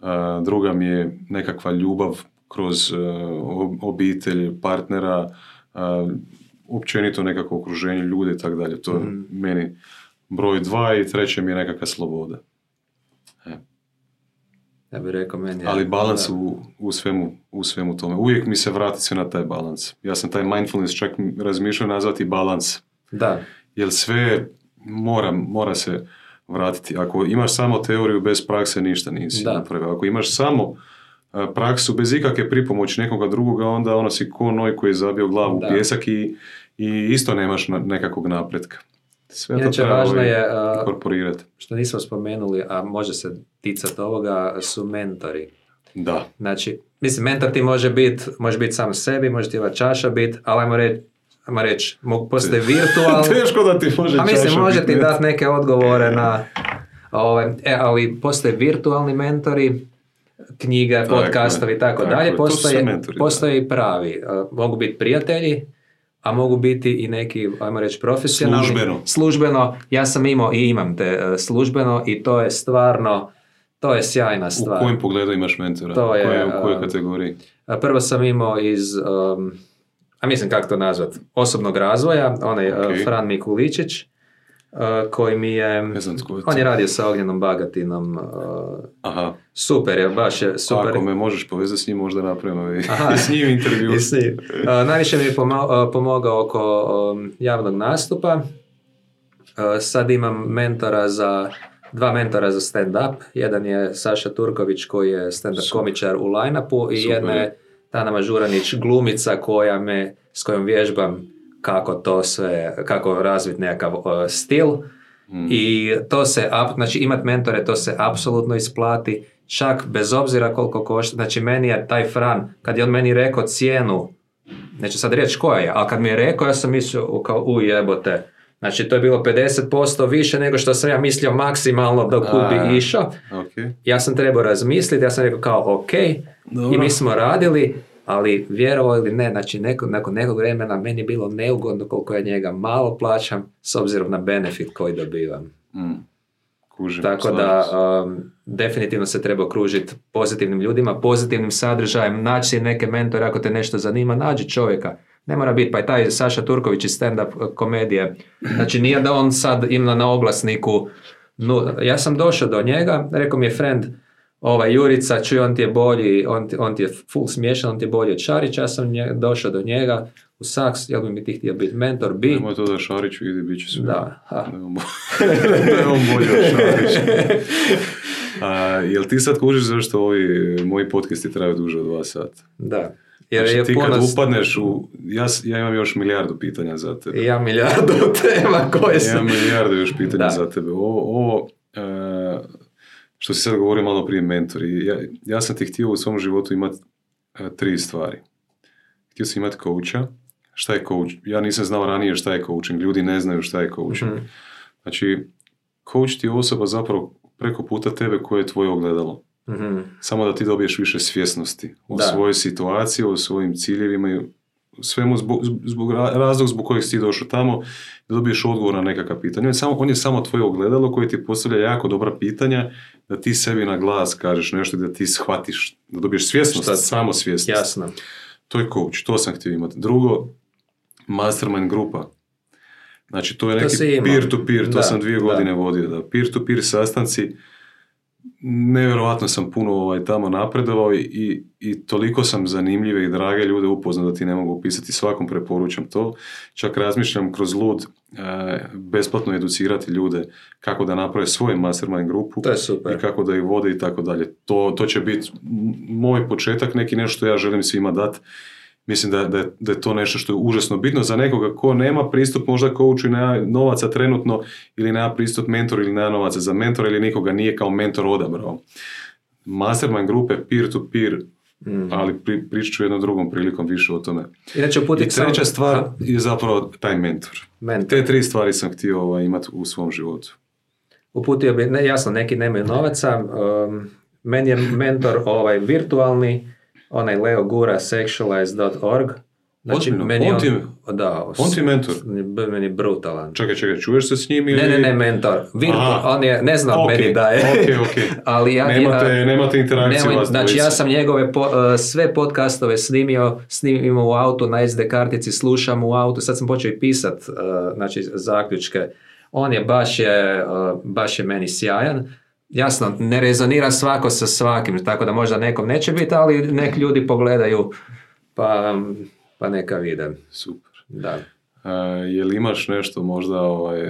a, druga mi je nekakva ljubav kroz e, ob- obitelj, partnera, e, općenito nekako okruženje ljude i tako dalje. To je meni broj dva i treće mi je nekakva sloboda. Ja bih rekao meni. Ali balans da. u, u, svemu, u svemu tome. Uvijek mi se vrati sve na taj balans. Ja sam taj mindfulness čak razmišljao nazvati balans. Da, Jer sve mora, mora se vratiti. Ako imaš samo teoriju bez prakse, ništa nisi Da. napravio. Ako imaš samo praksu bez ikakve pripomoći nekoga drugoga, onda ono si ko noj koji je zabio glavu u pjesak i, i isto nemaš nekakvog napretka. Sve to Inače, treba važno ovaj, je, a, inkorporirati. što nismo spomenuli, a može se ticati ovoga, su mentori. Da. Znači, mislim, mentor ti može biti, može biti sam sebi, može ti ova čaša biti, ali ajmo reći, ajmo reći, mogu postoje virtualni, Teško da ti može a mislim, može ti dati neke odgovore na, ove, e, ali postoje virtualni mentori, knjige, podcastovi i tako tako dalje, postoje, mentori, postoje i pravi, A, mogu biti prijatelji, a mogu biti i neki, ajmo reći, profesionalni. Službeno. Službeno, ja sam imao i imam te e, službeno i to je stvarno, to je sjajna U stvar. kojem pogledu imaš mentora? To je, Koje- u kojoj um, kategoriji? Prvo sam imao iz, um, a mislim kako to nazvat, osobnog razvoja, onaj uh, Ok. Fran Mikuličić, uh, koji mi je, on je radio sa Ognjenom Bagatinom, Aha, super je, baš je super. ako me možeš povezati s njim, možda napravimo i, Aha. s njim intervju. I s njim. Najviše mi je pomo- pomogao oko um, javnog nastupa. Sad imam mentora za, dva mentora za stand-up. Jedan je Saša Turković koji je stand-up Super. komičar u line-upu i Super. jedna je Tana Mažuranić glumica koja me, s kojom vježbam kako to sve, kako razviti nekakav uh, stil. Mm. I to se, znači imat mentore, to se apsolutno isplati, čak bez obzira koliko košta. Znači meni je taj Fran, kad je on meni rekao cijenu, neću sad reći koja je, ali kad mi je rekao, ja sam mislio kao u jebote. Znači to je bilo 50% više nego što sam ja mislio maksimalno do kud bi išao. Ok. Ja sam trebao razmisliti, ja sam rekao kao ok, Dobro. i mi smo radili, ali vjerovali ili ne, znači neko, nakon nekog vremena meni je bilo neugodno koliko ja njega malo plaćam s obzirom na benefit koji dobivam. Mm. Kužim, Tako da um, definitivno se treba okružiti pozitivnim ljudima, pozitivnim sadržajem, naći neke mentore ako te nešto zanima, nađi čovjeka. Ne mora biti, pa i taj Saša Turković iz stand-up komedije. Znači nije da on sad ima na oglasniku, nu, ja sam došao do njega, rekao mi je friend, ovaj Jurica, čuj on ti je bolji, on ti, on ti je full smiješan, on ti je bolji od Šarića, ja sam nje- došao do njega u Saks, jel bi mi ti htio biti mentor, bi, Nemoj to da Šariću ide, bit će sve. Da, ha. Da je on bo- bolji od Šarića. A, jel ti sad kužiš zašto ovi moji podcasti traju duže od dva sata? da. Jer Znači, je ti kad upadneš u... Ja, ja imam još milijardu pitanja za tebe. Ja milijardu tema koje su... Imam milijardu još pitanja Da. za tebe. Ovo, ovo e, što si sad govorio malo prije mentori. Ja, ja sam ti htio u svom životu imati tri stvari. Htio sam imati coacha. Šta je coach? Ja nisam znao ranije šta je coaching. Ljudi ne znaju šta je coaching. Mhm. Znači, coach ti je osoba zapravo preko puta tebe koje je tvoje ogledalo. Mhm. Samo da ti dobiješ više svjesnosti o Da. svojoj situaciji, o svojim ciljevima i svemu zbog, zbog ra- razlog zbog kojeg si ti došao tamo da dobiješ odgovor na nekakva pitanja. On je, samo, on je samo tvoje ogledalo koje ti postavlja jako dobra pitanja da ti sebi na glas kažeš nešto da ti shvatiš, da dobiješ svjesnost, Šta- samo svjesnost. Jasno. To je coach, to sam htio imati. Drugo, mastermind grupa. Znači, to je To neki imao. peer-to-peer, to Da, sam dvije da. godine vodio. Da. Peer-to-peer sastanci, nevjerojatno sam puno ovaj, tamo napredovao i, i, i toliko sam zanimljive i drage ljude upoznao da ti ne mogu opisati, svakom preporučam to. Čak razmišljam kroz lud e, besplatno educirati ljude kako da naprave svoju mastermind grupu To je super. i kako da ih vode i tako dalje. To, to će biti moj početak, neki nešto što ja želim svima dati. Mislim da, da, je, da je to nešto što je užasno bitno za nekoga ko nema pristup možda coachu i nema novaca trenutno ili nema pristup mentoru ili nema novaca za mentora ili nikoga nije kao mentor odabrao. Mastermind grupe peer-to-peer, Mhm. ali pri, pričat ću jednom drugom prilikom više o tome. Inače I treća stvar je zapravo taj mentor. mentor. Te tri stvari sam htio ovaj, imati u svom životu. Uputio bi, ne, jasno, neki nemaju novaca. Um, meni je mentor ovaj virtualni, onaj Leo Gura, sexualize.org. Znači, Ozbiljno? meni je On ti da, on ti je mentor? Meni je brutalan. Čekaj, čekaj, čuješ se s njim ili... Ne, ne, ne, mentor. Virtu, Aha. on je, ne znam Ok, meni da je. ok, ok. ali ja, Nemate- ja- nemate interakciju nemoj- vas Znači, ja sam njegove po- uh, sve podcastove snimio, snimimo u autu na SD kartici, slušam u autu, sad sam počeo i pisat, uh, znači, zaključke. On je baš je, uh, baš je meni sjajan. Jasno, ne rezonira svako sa svakim, tako da možda nekom neće biti, ali nek ljudi pogledaju, pa, pa neka vide. Super. Da. A, je li imaš nešto možda, ovaj,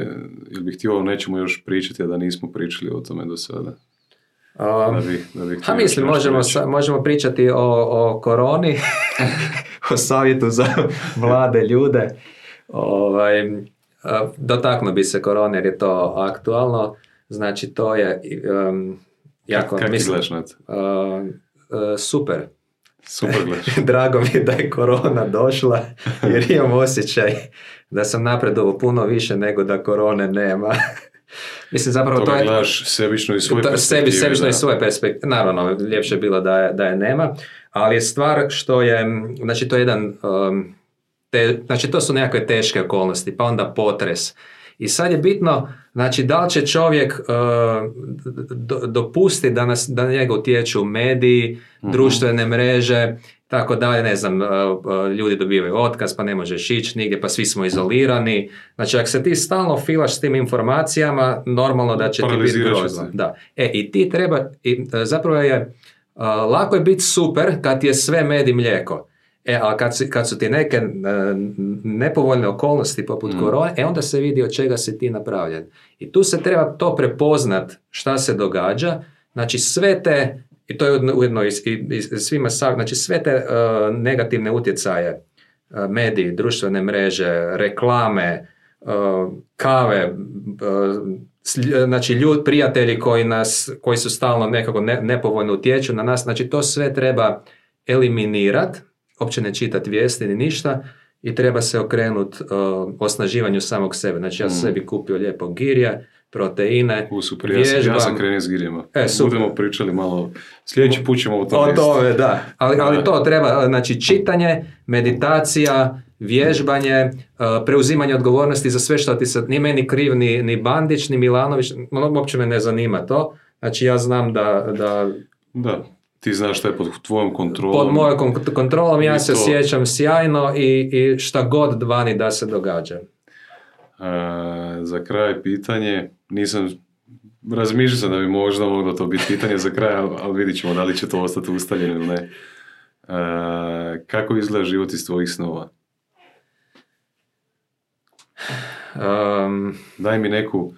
jel bih htio o nečemu još pričati, a da nismo pričali o tome do sada? Um, Da bih, da bih Ha htio mislim, možemo, sa- možemo pričati o, o koroni, o savjetu za mlade ljude. Ovaj, dotaknuo bi se korone jer je to aktualno. Znači, to je um, jako, Kako mislim, gledaš na to? a, super. Super gledaš. Drago mi je da je korona došla jer imam osjećaj da sam napredovao puno više nego da korone nema. mislim, zapravo To to je... gledaš sebično iz svoje To- sebi, perspektive, sebično da. iz svoje perspektive. Naravno, ljepše je bilo da je, da je nema, ali je stvar što je, znači to je jedan, um, te, znači to su nekakve teške okolnosti, pa onda potres. I sad je bitno, znači da li će čovjek uh, do- dopustiti da, nas, da njega utječu mediji, Mhm. društvene mreže, tako dalje, ne znam, uh, uh, ljudi dobivaju otkaz, pa ne možeš ići nigdje, pa svi smo izolirani. Znači, ako se ti stalno filaš s tim informacijama, normalno da će ti biti grozno. Da. E, i ti treba, i, e, zapravo je, a, lako je biti super kad je sve med i mlijeko. E, a kad su, kad su ti neke e, nepovoljne okolnosti poput korone, e onda se vidi od čega si ti napravljen. I tu se treba to prepoznat šta se događa. Znači sve te, i to je ujedno- i, i, i svima sav, znači sve te e, negativne utjecaje, e, mediji, društvene mreže, reklame, uh, kave, uh, znači ljudi, prijatelji koji nas, koji su stalno nekako ne, nepovoljno utječu na nas, znači to sve treba eliminirat, uopće ne čitati vijesti ni ništa i treba se okrenut uh, osnaživanju samog sebe. Znači ja sam sebi kupio lijepo girje, proteine, U, super, ja sam, ja sam krenuo s girjama. E, super. Budemo pričali malo, sljedeći put ćemo o tome O tome, da. Ali, ali to treba, znači čitanje, meditacija, vježbanje, uh, preuzimanje odgovornosti za sve što ti sad, ni meni kriv, ni, ni Bandić, ni Milanović, ono, uopće me ne zanima to. Znači ja znam da, da Da, ti znaš šta je pod tvojom kontrolom. pod mojom kon- kontrolom ja se to- sjećam sjajno i, i šta god vani da se događa. E, za kraj pitanje, nisam, razmišljao sam da bi možda moglo to biti pitanje za kraj, ali, ali vidit ćemo da li će to ostati ustaljeno ili ne. E, kako izgleda život iz tvojih snova? Um, Daj mi neku,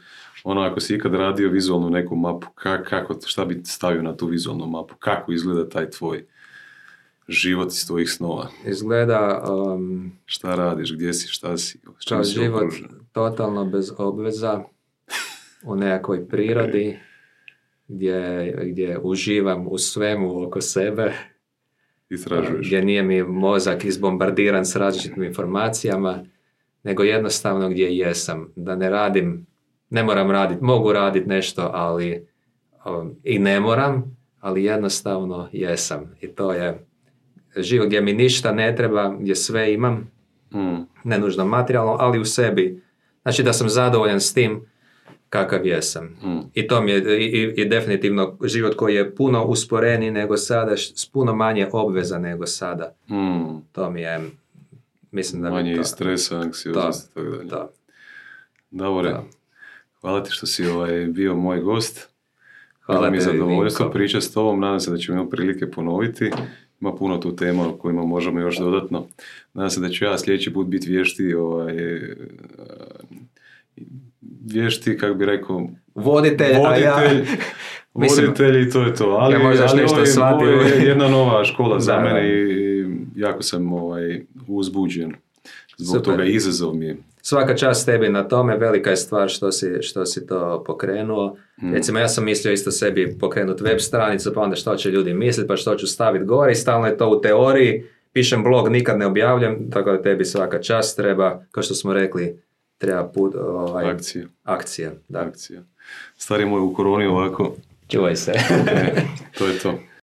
ono ako si ikad radio vizualnu neku mapu, ka- kako, šta bi stavio na tu vizualnu mapu? Kako izgleda taj tvoj život iz tvojih snova? izgleda um, Šta radiš, gdje si, šta si, kao si život okružen? totalno bez obveza u nekakvoj prirodi gdje, gdje uživam u svemu oko sebe Istražuješ. gdje nije mi mozak izbombardiran s različitim informacijama nego jednostavno gdje jesam da ne radim ne moram raditi, mogu raditi nešto ali um, i ne moram ali jednostavno jesam i to je život gdje mi ništa ne treba gdje sve imam Mm, ne nužno materijalno, ali u sebi. Znači da sam zadovoljan s tim kakav jesam. mm. I to mi je i, i- definitivno život koji je puno usporeniji nego sada, s puno manje obveza nego sada. Mm. To mi je, mislim da Manje to... i stresa, anksioznosti i tako dalje. Da. Davore, Da. Hvala ti što si ovaj, bio moj gost. Hvala mi je zadovoljstvo pričati s tobom, nadam se da ćemo imati prilike ponoviti. Ima puno tu tema o kojima možemo još dodatno. Nadam se da ću ja sljedeći put biti vješti, ovaj, vješti, kako bi rekao, Voditelj, a ja... voditelj, Mislim- voditelj i to je to. Ali, Ja možda ali nešto ovo je- je jedna nova škola za mene i jako sam ovaj, uzbuđen. Zbog Super. toga izazov mi je. Svaka čast tebi na tome, velika je stvar što si, što si to pokrenuo. Mm. Recimo, ja sam mislio isto sebi pokrenut web stranicu, pa onda što će ljudi misliti, pa što ću staviti gore i stalno je to u teoriji. Pišem blog, nikad ne objavljam, tako da tebi svaka čast treba, kao što smo rekli, treba put, ovaj, Akcija, akcija. Da. akcija. Stari moj u koroni ovako, Čuvaj se. e, to je to.